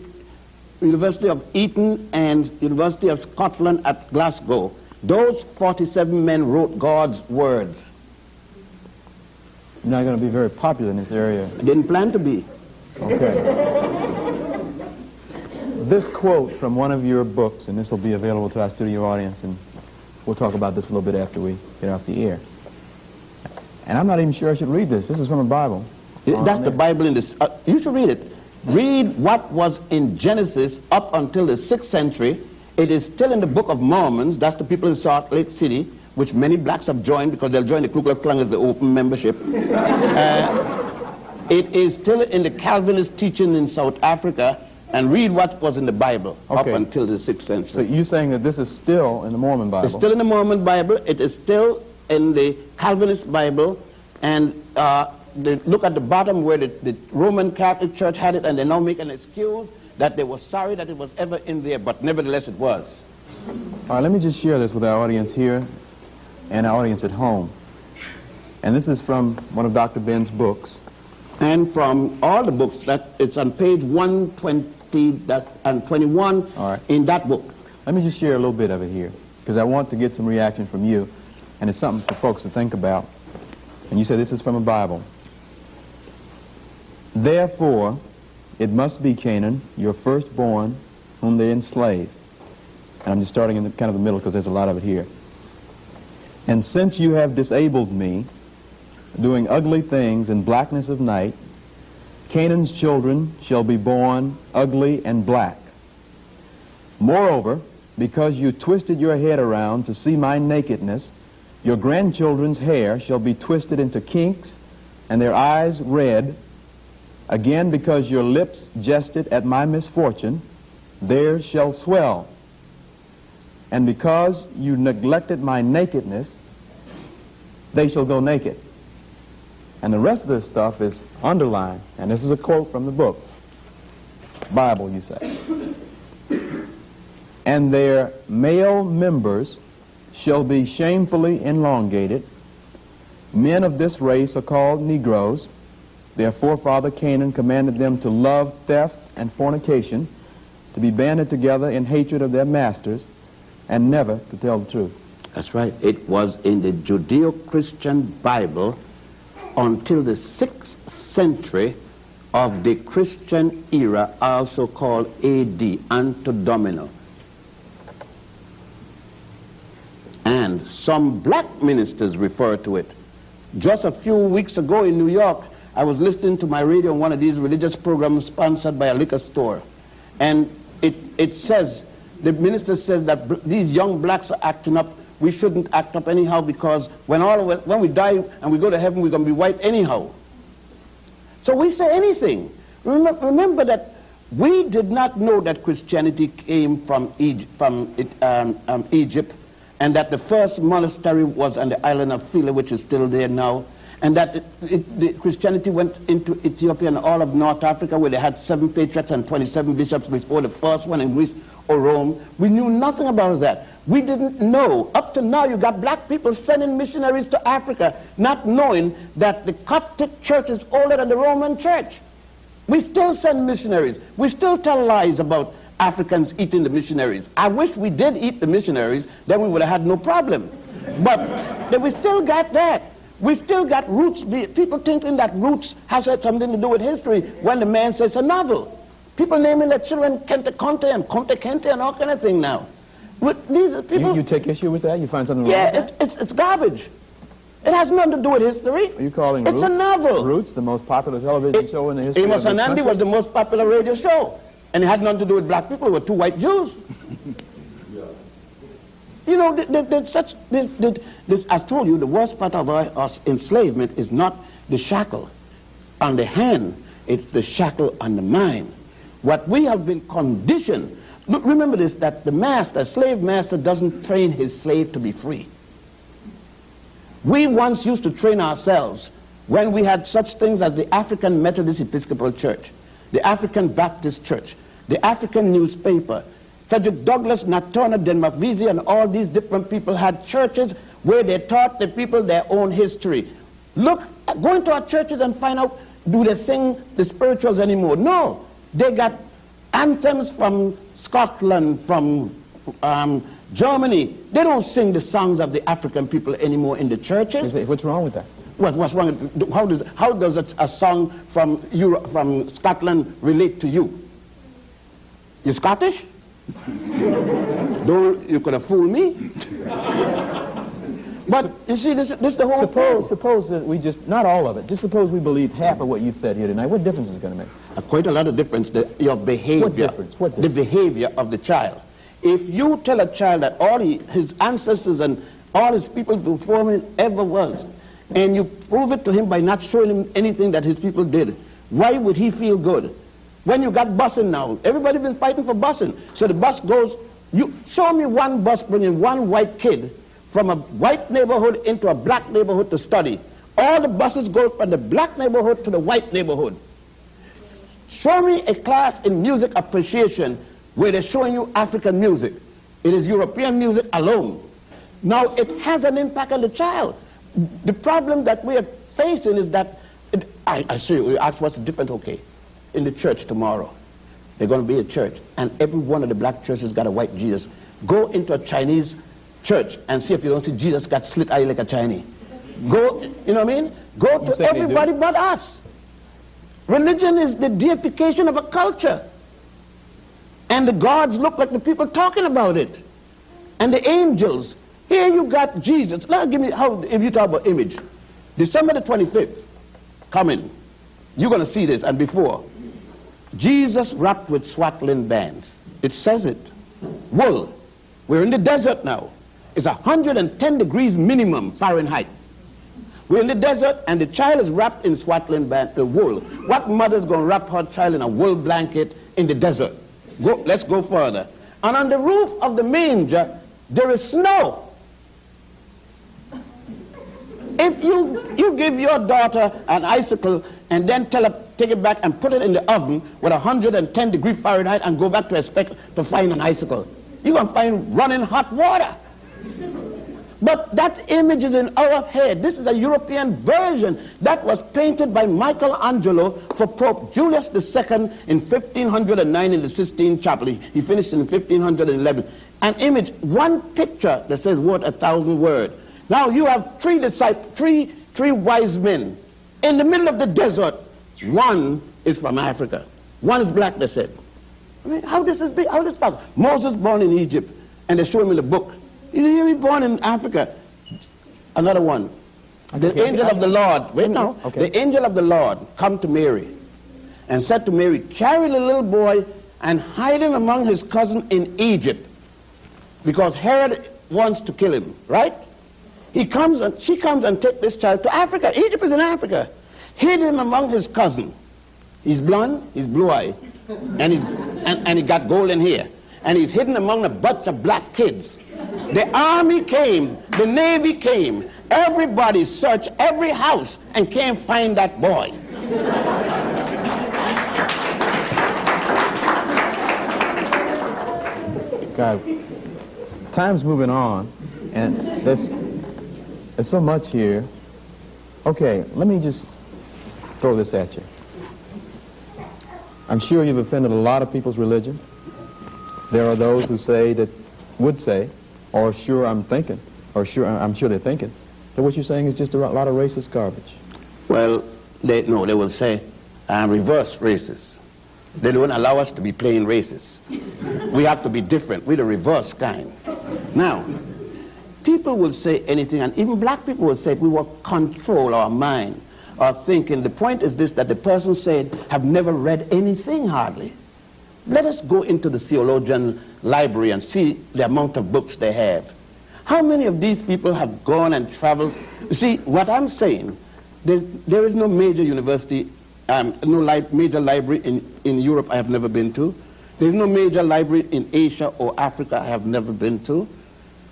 University of Eton, and University of Scotland at Glasgow. Those 47 men wrote God's words. You're not going to be very popular in this area. I didn't plan to be. Okay. this quote from one of your books, and this will be available to our studio audience, and we'll talk about this a little bit after we get off the air. And I'm not even sure I should read this. This is from a Bible. That's the Bible in this. Uh, you should read it. Read what was in Genesis up until the 6th century. It is still in the Book of Mormons. That's the people in Salt Lake City which many blacks have joined because they'll join the Ku Klux Klan as the open membership. uh, it is still in the Calvinist teaching in South Africa and read what was in the Bible okay. up until the 6th century. So you're saying that this is still in the Mormon Bible? It's still in the Mormon Bible. It is still in the Calvinist Bible. And uh, look at the bottom where the, the, Roman Catholic Church had it, and they now make an excuse that they were sorry that it was ever in there, but nevertheless it was. All right, let me just share this with our audience here and our audience at home. And this is from one of Dr. Ben's books. And from all the books, that it's on page 120 that, and 21 in that book. Let me just share a little bit of it here, because I want to get some reaction from you, and it's something for folks to think about. And you say this is from a Bible. Therefore, it must be Canaan, your firstborn, whom they enslave. And I'm just starting in the, kind of the middle because there's a lot of it here. And since you have disabled me, doing ugly things in blackness of night, Canaan's children shall be born ugly and black. Moreover, because you twisted your head around to see my nakedness, your grandchildren's hair shall be twisted into kinks, and their eyes red. Again, because your lips jested at my misfortune, theirs shall swell. And because you neglected my nakedness, they shall go naked. And the rest of this stuff is underlined. And this is a quote from the book. Bible, you say. And their male members shall be shamefully elongated, Men of this race are called Negroes. Their forefather Canaan commanded them to love theft and fornication, to be banded together in hatred of their masters, and never to tell the truth. That's right. It was in the Judeo-Christian Bible until the 6th century of the Christian era, also called AD, Anno Domini. And some black ministers refer to it. Just a few weeks ago in New York, I was listening to my radio on one of these religious programs sponsored by a liquor store. And it, it says, the minister says that these young blacks are acting up. We shouldn't act up anyhow because when, all of us, when we die and we go to heaven, we're going to be white anyhow. So we say anything. Remember, remember that we did not know that Christianity came from Egypt, from it, um, um, Egypt and that the first monastery was on the island of Philae, which is still there now, and that it, it, the Christianity went into Ethiopia and all of North Africa, where they had seven patriarchs and 27 bishops before the first one in Greece or Rome. We knew nothing about that. We didn't know. Up to now, you got black people sending missionaries to Africa, not knowing that the Coptic church is older than the Roman church. We still send missionaries. We still tell lies about Africans eating the missionaries. I wish we did eat the missionaries, then we would have had no problem. But we still got that. We still got roots. People thinking that roots has had something to do with history when the man says a novel. People naming their children Kente Conte and Conte Kente and all kind of thing now. But these people, you, you, take issue with that? You find something yeah, wrong it, it's, it's garbage. It has nothing to do with history. Are you calling It's Roots, a novel. Roots, the most popular television It- show in the history Amos of this Anandi was the most popular radio show. And it had nothing to do with black people. It were two white Jews. yeah. You know, th- th- th- such, this, th- this, as told you, the worst part of our, our enslavement is not the shackle on the hand, it's the shackle on the mind. What we have been conditioned, look, remember this, that the master, slave master, doesn't train his slave to be free. We once used to train ourselves when we had such things as the African Methodist Episcopal Church, the African Baptist Church, the African newspaper. Frederick Douglass, Nat Turner, Denmark Vesey, and all these different people had churches where they taught the people their own history. Look, go into our churches and find out, do they sing the spirituals anymore? No. They got anthems from Scotland, from um, Germany. They don't sing the songs of the African people anymore in the churches. say, What's wrong with that? What, what's wrong? with- How does, how does a, a song from, Europe, from Scotland relate to you? You Scottish? Don't, you could have fooled me. But you see, this, this is the whole Suppose, thing. suppose that we just, not all of it, just suppose we believe half of what you said here tonight. What difference is it going to make? Uh, quite a lot of difference. The, your behavior. What difference? What difference? The behavior of the child. If you tell a child that all he, his ancestors and all his people before him ever was, and you prove it to him by not showing him anything that his people did, why would he feel good? When you got busing now, everybody been fighting for busing. So the bus goes, you show me one bus bringing one white kid from a white neighborhood into a black neighborhood to study. All the buses go from the black neighborhood to the white neighborhood. Show me a class in music appreciation where they're showing you African music. It is European music alone. Now, it has an impact on the child. The problem that we are facing is that, it, I, see you, you ask what's the difference, okay. In the church tomorrow, they're going to be a church, and every one of the black churches got a white Jesus. Go into a Chinese church and see if you don't see Jesus got slit eye like a Chinese. Go, you know what I mean? Go to say they do? everybody but us. Religion is the deification of a culture. And the gods look like the people talking about it. And the angels. Here you got Jesus. Now give me how if you talk about image. December the 25th, coming. You're gonna see this and before. Jesus wrapped with swaddling bands. It says it. Wool. We're in the desert now. It's 110 degrees minimum Fahrenheit. We're in the desert and the child is wrapped in swaddling band, uh, wool. What mother's going to wrap her child in a wool blanket in the desert? Go, let's go further. And on the roof of the manger, there is snow. If you, you give your daughter an icicle and then tell her, take it back and put it in the oven with 110 degree Fahrenheit and go back to expect to find an icicle, you're going to find running hot water. But that image is in our head. This is a European version that was painted by Michelangelo for Pope Julius II in 1509 in the Sistine Chapel. He finished in 1511. An image, one picture that says worth a thousand words. Now you have three disciples, three, three wise men in the middle of the desert. One is from Africa. One is black, they said. I mean, how this is how this possible? Moses born in Egypt, and they show him in the book. He was born in Africa. Another one. The okay, angel okay, of the Lord, wait now. Okay. The angel of the Lord come to Mary and said to Mary, carry the little boy and hide him among his cousin in Egypt because Herod wants to kill him, right? He comes and she comes and take this child to Africa. Egypt is in Africa. Hid him among his cousin. He's blonde, he's blue eye, and he's and, and he got golden hair. And he's hidden among a bunch of black kids. The army came, the navy came, everybody searched every house and can't find that boy. God, time's moving on, and there's, there's so much here. Okay, let me just throw this at you. I'm sure you've offended a lot of people's religion. There are those who say that, would say, or sure I'm thinking, or sure uh, I'm sure they're thinking, that what you're saying is just a lot of racist garbage. Well, they, no, they will say I'm reverse racist. They don't allow us to be plain racist. We have to be different. We're the reverse kind. Now, people will say anything, and even black people will say we will control our mind, our thinking. The point is this, that the person said have never read anything hardly. Let us go into the theologian library and see the amount of books they have. How many of these people have gone and traveled? You see, what I'm saying, there is no major university, um, no li major library in, in Europe I have never been to. There's no major library in Asia or Africa I have never been to.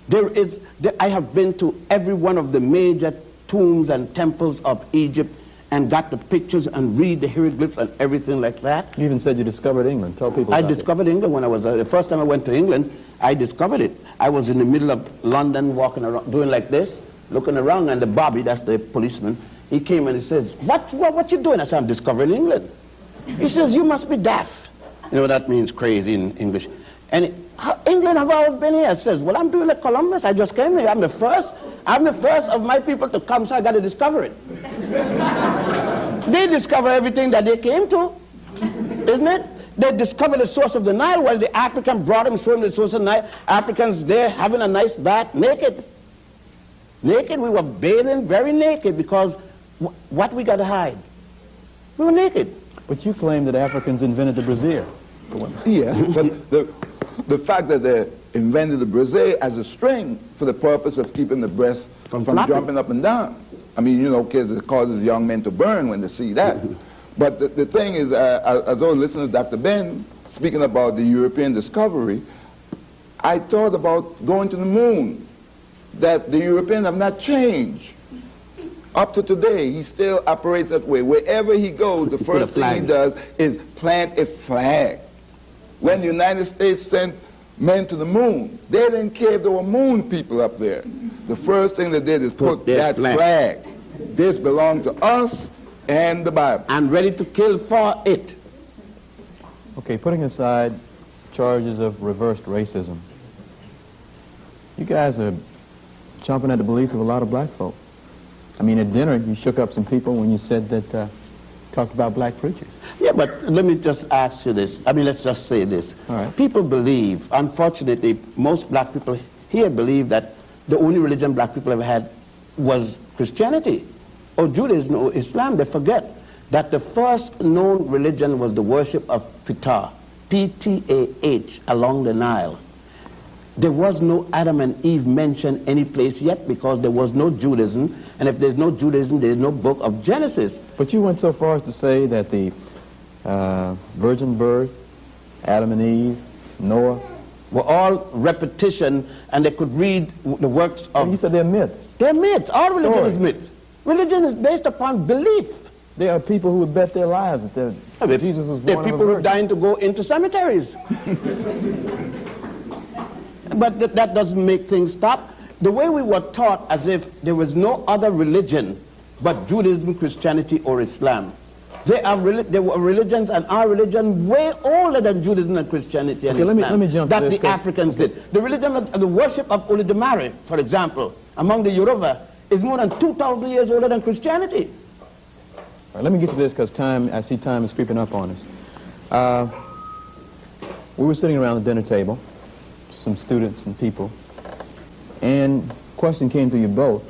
There is, there, I have been to every one of the major tombs and temples of Egypt and got the pictures and read the hieroglyphs and everything like that. You even said you discovered England. Tell people I discovered it. England when I was, uh, the first time I went to England, I discovered it. I was in the middle of London walking around, doing like this, looking around, and the Bobby, that's the policeman, he came and he says, what, what, what you doing? I said, I'm discovering England. He says, you must be deaf. You know what that means, crazy in English. And it, England have always been here. I says, well, I'm doing like Columbus. I just came here. I'm the first. I'm the first of my people to come, so I got to discover it. they discover everything that they came to, isn't it? They discovered the source of the Nile was the African brought them, showed them the source of the Nile. Africans there having a nice bath, naked. Naked, we were bathing very naked because what we got to hide? We were naked. But you claim that Africans invented the brassiere. Yeah, but the, the fact that they invented the brassiere as a string for the purpose of keeping the breast from, from jumping up and down. I mean, you know, because it causes young men to burn when they see that. but the, the thing is, uh, as I was listening to Dr. Ben speaking about the European discovery, I thought about going to the moon, that the Europeans have not changed. Up to today, he still operates that way. Wherever he goes, the first thing he does is plant a flag. When the United States sent men to the moon, they didn't care if there were moon people up there. The first thing they did is put, put that flag. flag. This belonged to us and the Bible. I'm ready to kill for it. Okay, putting aside charges of reversed racism, you guys are chomping at the beliefs of a lot of black folk. I mean, at dinner, you shook up some people when you said that, uh, talked about black preachers. Yeah, but let me just ask you this. I mean, let's just say this. People believe, unfortunately, most black people here believe that the only religion black people ever had was Christianity or Judaism or Islam. They forget that the first known religion was the worship of Ptah, P-T-A-H, along the Nile. There was no Adam and Eve mentioned any place yet because there was no Judaism. And if there's no Judaism, there's no book of Genesis. But you went so far as to say that the uh, virgin birth, Adam and Eve, Noah, were all repetition, and they could read the works of... And you said they're myths. They're myths. All religion Story. is myths. Religion is based upon belief. There are people who would bet their lives that yeah, Jesus was born There are people who are dying to go into cemeteries. but th that doesn't make things stop. the way we were taught as if there was no other religion but Judaism, Christianity, or Islam. There, are there were religions and our religion way older than Judaism and Christianity and okay, Islam. Let me, let me jump that the Africans okay. did. The religion of the worship of Olodumare, for example, among the Yoruba, is more than 2,000 years older than Christianity. All right, let me get to this because time, I see time is creeping up on us. Uh, we were sitting around the dinner table, some students and people, and question came to you both.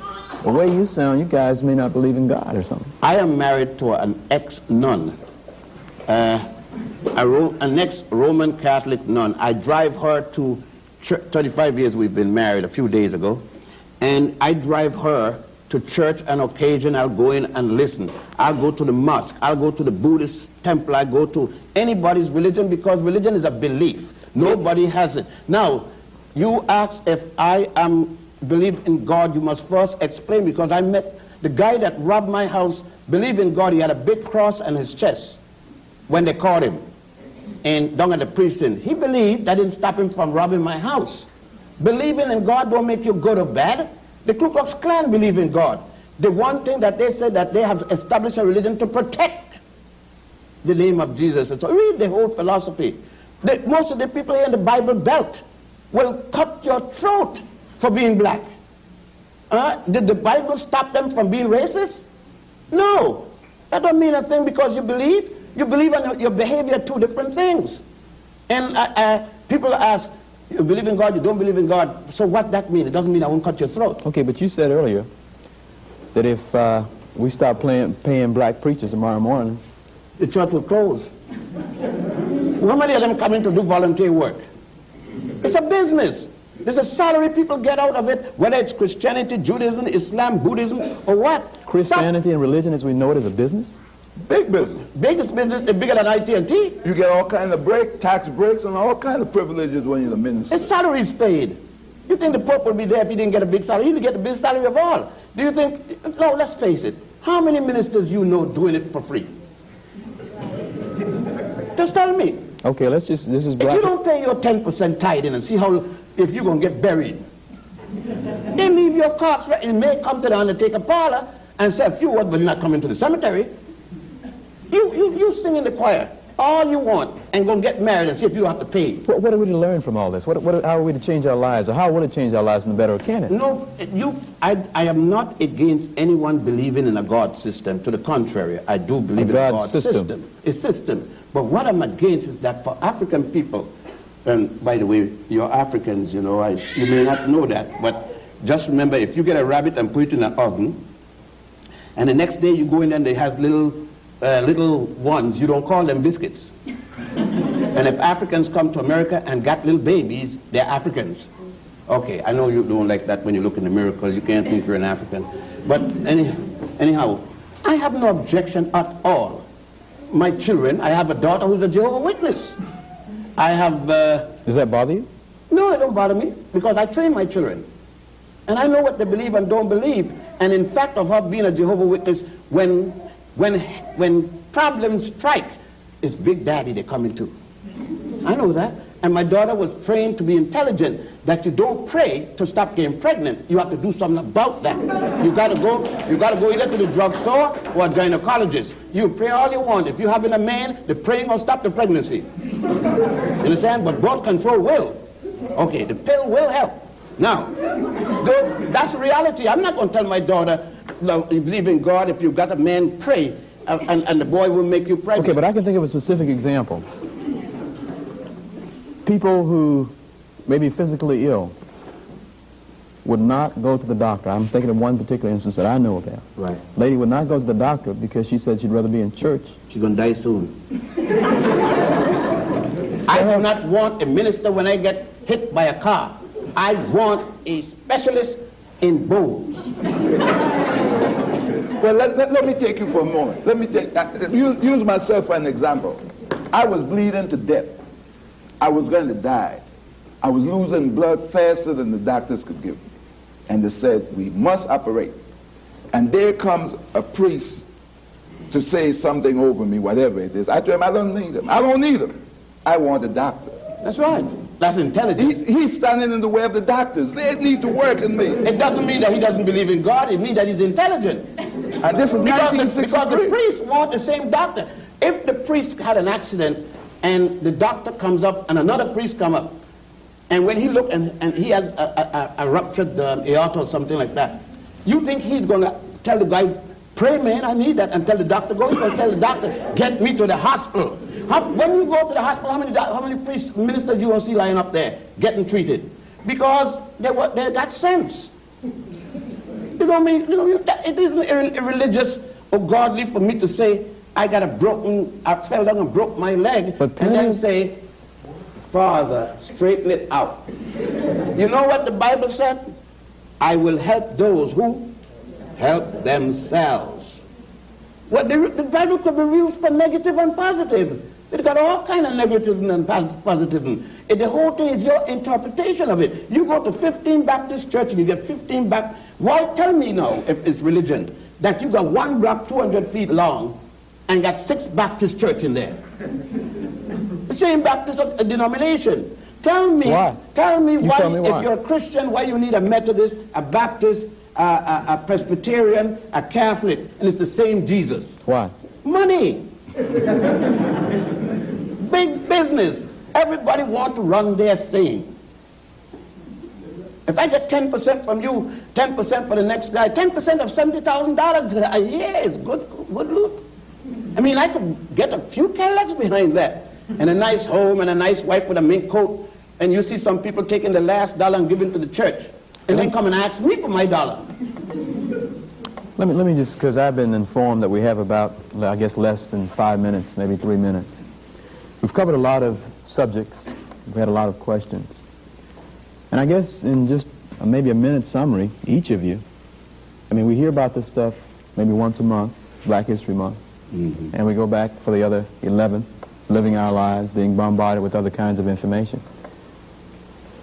The way you sound, you guys may not believe in God or something. I am married to an ex-nun, uh, an ex-Roman Catholic nun. I drive her to 35 years we've been married a few days ago, and I drive her to church on occasion. I'll go in and listen. I'll go to the mosque. I'll go to the Buddhist temple. I go to anybody's religion because religion is a belief. Nobody has it. Now, you ask if I am believe in God, you must first explain because I met the guy that robbed my house, believed in God. He had a big cross on his chest when they caught him and down at the prison. He believed that didn't stop him from robbing my house. Believing in God don't make you good or bad. The Ku Klux Klan believe in God. The one thing that they said that they have established a religion to protect the name of Jesus. So read the whole philosophy. The, most of the people here in the Bible Belt will cut your throat for being black. Uh, did the Bible stop them from being racist? No. That don't mean a thing because you believe. You believe and your behavior are two different things. And uh, uh, people ask, you believe in God, you don't believe in God. So what that mean? It doesn't mean I won't cut your throat. Okay, but you said earlier that if uh, we stop playing, paying black preachers tomorrow morning, the church will close. How many of them come in to do volunteer work? It's a business. There's a salary people get out of it, whether it's Christianity, Judaism, Islam, Buddhism, or what. Christianity and religion as we know it is a business? Big business. Biggest business, they're bigger than IT&T. You get all kinds of break, tax breaks, and all kinds of privileges when you're the minister. His salary is paid. You think the Pope would be there if he didn't get a big salary? He'd get the biggest salary of all. Do you think, no, let's face it. How many ministers you know doing it for free? Just tell me. Okay, let's just, this is If you don't pay your 10% tithing and see how if you're going to get buried. They leave your corpse right. It may come to the undertaker parlor and say a few words, but you're not coming to the cemetery. You, you, you sing in the choir all you want and go get married and see if you have to pay. What, what are we to learn from all this? What, what, how are we to change our lives? Or how will it change our lives in the better, or can it? No, you, I, I am not against anyone believing in a God system. To the contrary, I do believe a in God a God system. system. A system. But what I'm against is that for African people, and by the way, you're Africans, you know, I, you may not know that, but just remember if you get a rabbit and put it in an oven, and the next day you go in and it has little, uh, little ones, you don't call them biscuits. and if Africans come to America and got little babies, they're Africans. Okay, I know you don't like that when you look in the mirror because you can't think you're an African. But any, anyhow, I have no objection at all. My children, I have a daughter who's a Jehovah Witness. I have. Uh, Does that bother you? No, it don't bother me because I train my children. And I know what they believe and don't believe. And in fact, of her being a Jehovah Witness, when, when, when problems strike, it's Big Daddy they're coming to. I know that. And my daughter was trained to be intelligent, that you don't pray to stop getting pregnant. You have to do something about that. You gotta go, you gotta go either to the drugstore or a gynecologist. You pray all you want. If you're having a man, the praying will stop the pregnancy. You understand? But birth control will. Okay, the pill will help. Now, that's reality. I'm not going to tell my daughter, no, you believe in God, if you've got a man, pray, and, and the boy will make you pregnant. Okay, but I can think of a specific example. People who may be physically ill would not go to the doctor. I'm thinking of one particular instance that I know about. Right. Lady would not go to the doctor because she said she'd rather be in church. She's going to die soon. I do not want a minister when I get hit by a car. I want a specialist in bones. well, let, let, let, me take you for a moment. Let me take, uh, use, use myself for an example. I was bleeding to death. I was going to die. I was losing blood faster than the doctors could give me. And they said, we must operate. And there comes a priest to say something over me, whatever it is. I told him, I don't need him. I don't need him. I want a doctor. That's right. That's intelligence. He, he's standing in the way of the doctors. They need to work in me. It doesn't mean that he doesn't believe in God. It means that he's intelligent. And this is Because the, 1963. because the priests want the same doctor. If the priest had an accident and the doctor comes up and another priest come up, and when he look and, and he has a, a, a ruptured uh, aorta or something like that, you think he's going to tell the guy, pray man, I need that, and tell the doctor, go, to tell the doctor, get me to the hospital. How, when you go to the hospital, how many, how many priests, ministers you will see lying up there getting treated? Because they, were, they got sense. You know what I mean? You know, it isn't ir- irreligious or godly for me to say, I got a broken, I fell down and broke my leg, But and then say, Father, straighten it out. You know what the Bible said? I will help those who help themselves. Well, the, the Bible could be used for negative and positive. It's got all kind of negative and positive. And the whole thing is your interpretation of it. You go to 15 Baptist church and you get 15 back. Why tell me now, if it's religion, that you got one block 200 feet long and got six Baptist church in there? The same Baptist denomination. Tell me, Why? tell me You why, me why. if you're a Christian, why you need a Methodist, a Baptist, a, a, a Presbyterian, a Catholic, and it's the same Jesus. Why? Money. Big business. Everybody want to run their thing. If I get 10% from you, 10% for the next guy, 10% of $70,000 a year is good, good loot. I mean, I could get a few Cadillacs behind that. And a nice home and a nice wife with a mink coat. And you see some people taking the last dollar and giving to the church. And then come and ask me for my dollar. Let me, let me just, because I've been informed that we have about, I guess, less than five minutes, maybe three minutes. We've covered a lot of subjects. We've had a lot of questions. And I guess in just uh, maybe a minute summary, each of you, I mean, we hear about this stuff maybe once a month, Black History Month, Mm-hmm. and we go back for the other 11, living our lives, being bombarded with other kinds of information.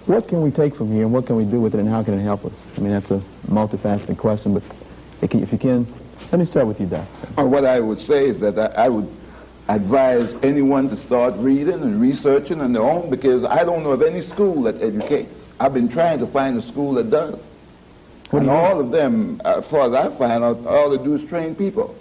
What can we take from here, and what can we do with it, and how can it help us? I mean, that's a multifaceted question, but if you- if you can, let me start with you, Doc. Or what I would say is that I, I would advise anyone to start reading and researching on their own because I don't know of any school that educates. I've been trying to find a school that does. What and you all of them, as far as I find out, all they do is train people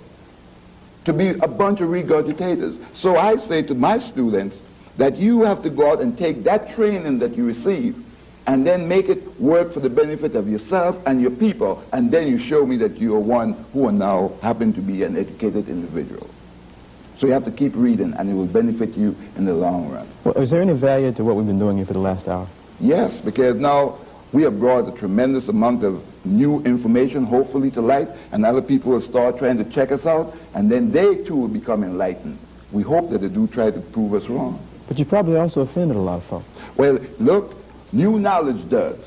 to be a bunch of regurgitators. So I say to my students that you have to go out and take that training that you receive and then make it work for the benefit of yourself and your people, and then you show me that you are one who are now happen to be an educated individual. So you have to keep reading, and it will benefit you in the long run. Well, is there any value to what we've been doing here for the last hour? Yes, because now we have brought a tremendous amount of new information, hopefully, to light, and other people will start trying to check us out, and then they too will become enlightened. We hope that they do try to prove us wrong. But you probably also offended a lot of folks. Well, look, new knowledge does.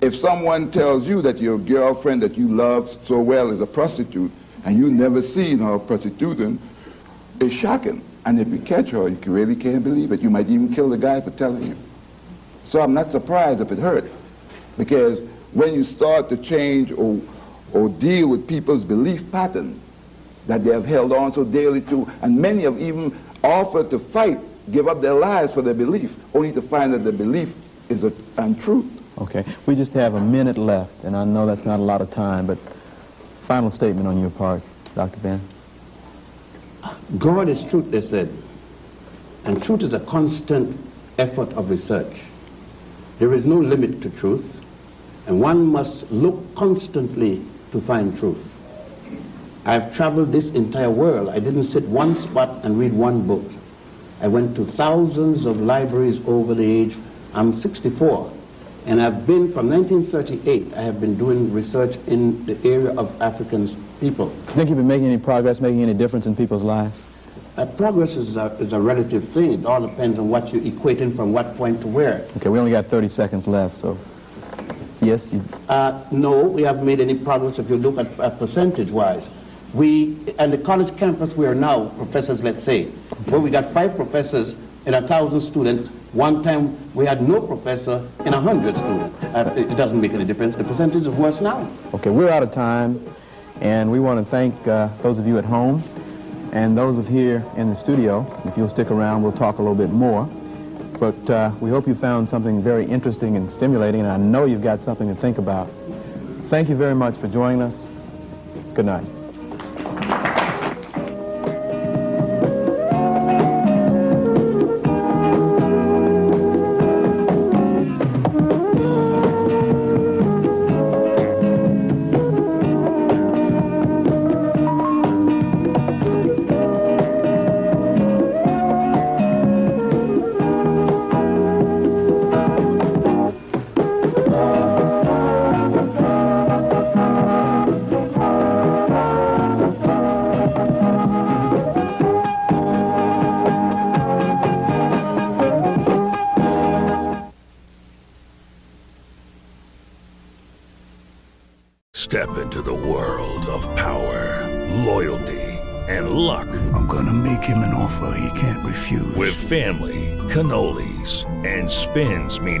If someone tells you that your girlfriend that you love so well is a prostitute, and you've never seen her prostituting, it's shocking. And if you catch her, you really can't believe it. You might even kill the guy for telling you. So I'm not surprised if it hurt. Because when you start to change or, or deal with people's belief pattern that they have held on so dearly to, and many have even offered to fight, give up their lives for their belief, only to find that the belief is a untruth. Okay, we just have a minute left, and I know that's not a lot of time, but final statement on your part, Dr. Ben. God is truth, they said. And truth is a constant effort of research. There is no limit to truth, and one must look constantly to find truth. I've traveled this entire world. I didn't sit one spot and read one book. I went to thousands of libraries over the age. I'm 64, and I've been from 1938. I have been doing research in the area of African people. Think you've been making any progress, making any difference in people's lives? Uh, progress is a, is a relative thing. It all depends on what you're equating from what point to where. Okay, we only got 30 seconds left, so yes, Uh, no, we haven't made any progress if you look at uh, percentage-wise. We, on the college campus we are now, professors, let's say, where we got five professors in a thousand students. One time we had no professor in a hundred students. Uh, it it doesn't make any difference. The percentage is worse now. Okay, we're out of time, and we want to thank uh, those of you at home and those of here in the studio. If you'll stick around, we'll talk a little bit more. But uh, we hope you found something very interesting and stimulating, and I know you've got something to think about. Thank you very much for joining us. Good night.